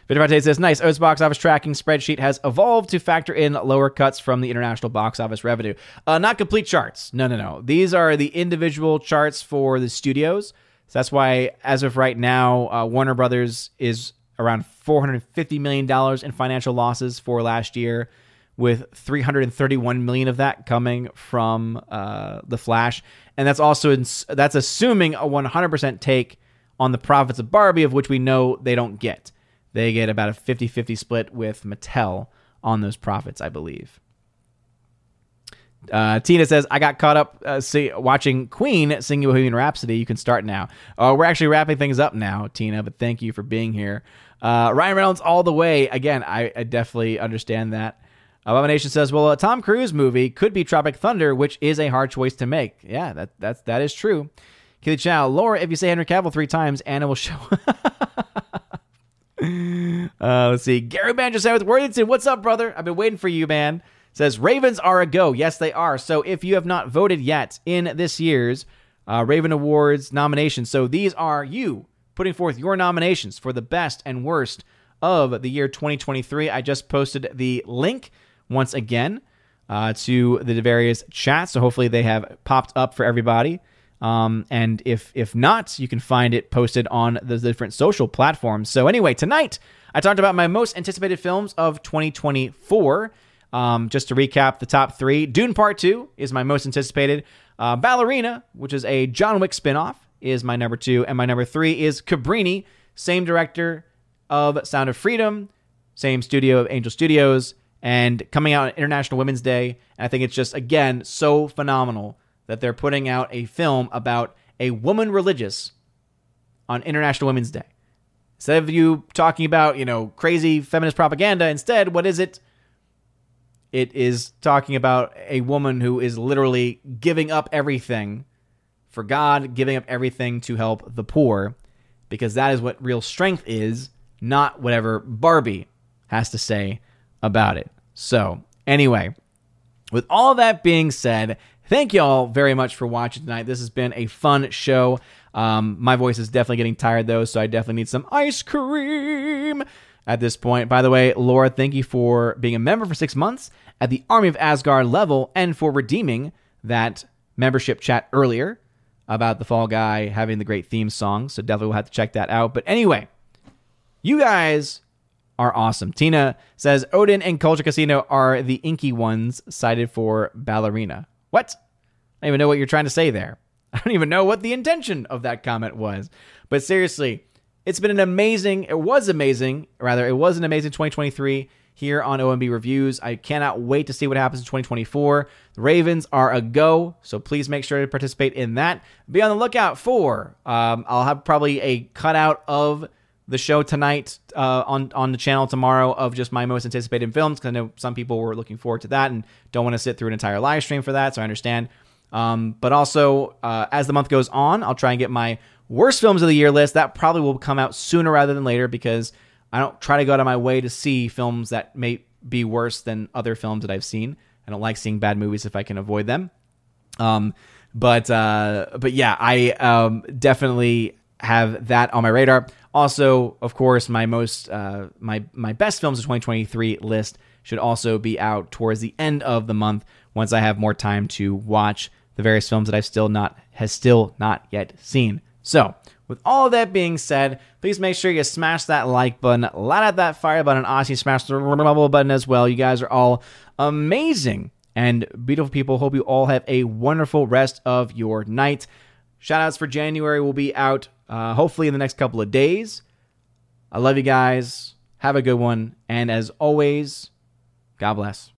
Vitamate says, nice. O's box office tracking spreadsheet has evolved to factor in lower cuts from the international box office revenue. Uh, not complete charts. No, no, no. These are the individual charts for the studios. So that's why, as of right now, uh, Warner Brothers is around $450 million in financial losses for last year, with 331 million of that coming from uh, the Flash, and that's also that's assuming a 100% take on the profits of Barbie, of which we know they don't get. They get about a 50-50 split with Mattel on those profits, I believe. Uh, Tina says, I got caught up uh, see, watching Queen sing a Bohemian Rhapsody. You can start now. Uh, we're actually wrapping things up now, Tina, but thank you for being here. Uh, Ryan Reynolds, all the way. Again, I, I definitely understand that. Abomination says, "Well, a Tom Cruise movie could be Tropic Thunder, which is a hard choice to make." Yeah, that that's that is true. Keely Chow, Laura, if you say Henry Cavill three times, Anna will show. uh, let's see. Gary Banjo said with Worthington, "What's up, brother? I've been waiting for you, man." Says Ravens are a go. Yes, they are. So if you have not voted yet in this year's uh, Raven Awards nominations, so these are you putting forth your nominations for the best and worst of the year 2023. I just posted the link once again uh, to the various chats, so hopefully they have popped up for everybody. Um, and if if not, you can find it posted on the different social platforms. So anyway, tonight I talked about my most anticipated films of 2024. Um, just to recap the top three, Dune Part Two is my most anticipated. Uh, Ballerina, which is a John Wick spinoff, is my number two, and my number three is Cabrini, same director of Sound of Freedom, same studio of Angel Studios, and coming out on International Women's Day. And I think it's just again so phenomenal that they're putting out a film about a woman religious on International Women's Day. Instead of you talking about, you know, crazy feminist propaganda, instead, what is it? It is talking about a woman who is literally giving up everything for God, giving up everything to help the poor, because that is what real strength is, not whatever Barbie has to say about it. So, anyway, with all that being said, thank you all very much for watching tonight. This has been a fun show. Um, my voice is definitely getting tired though, so I definitely need some ice cream at this point. By the way, Laura, thank you for being a member for six months at the Army of Asgard level and for redeeming that membership chat earlier about the Fall Guy having the great theme song. So definitely we'll have to check that out. But anyway, you guys are awesome. Tina says Odin and Culture Casino are the inky ones cited for Ballerina. What? I don't even know what you're trying to say there. I don't even know what the intention of that comment was. But seriously, it's been an amazing, it was amazing, rather, it was an amazing 2023 here on OMB Reviews. I cannot wait to see what happens in 2024. The Ravens are a go, so please make sure to participate in that. Be on the lookout for, um, I'll have probably a cutout of the show tonight uh, on on the channel tomorrow of just my most anticipated films because I know some people were looking forward to that and don't want to sit through an entire live stream for that, so I understand. Um, but also, uh, as the month goes on, I'll try and get my worst films of the year list. That probably will come out sooner rather than later because I don't try to go out of my way to see films that may be worse than other films that I've seen. I don't like seeing bad movies if I can avoid them. Um, but uh, but yeah, I um, definitely have that on my radar. Also, of course, my most uh, my my best films of 2023 list should also be out towards the end of the month once I have more time to watch the various films that I've still not has still not yet seen. So, with all of that being said, please make sure you smash that like button, light up that fire button, Aussie smash the bubble button as well. You guys are all amazing and beautiful people. Hope you all have a wonderful rest of your night. Shoutouts for January will be out uh, hopefully in the next couple of days. I love you guys. Have a good one. And as always, God bless.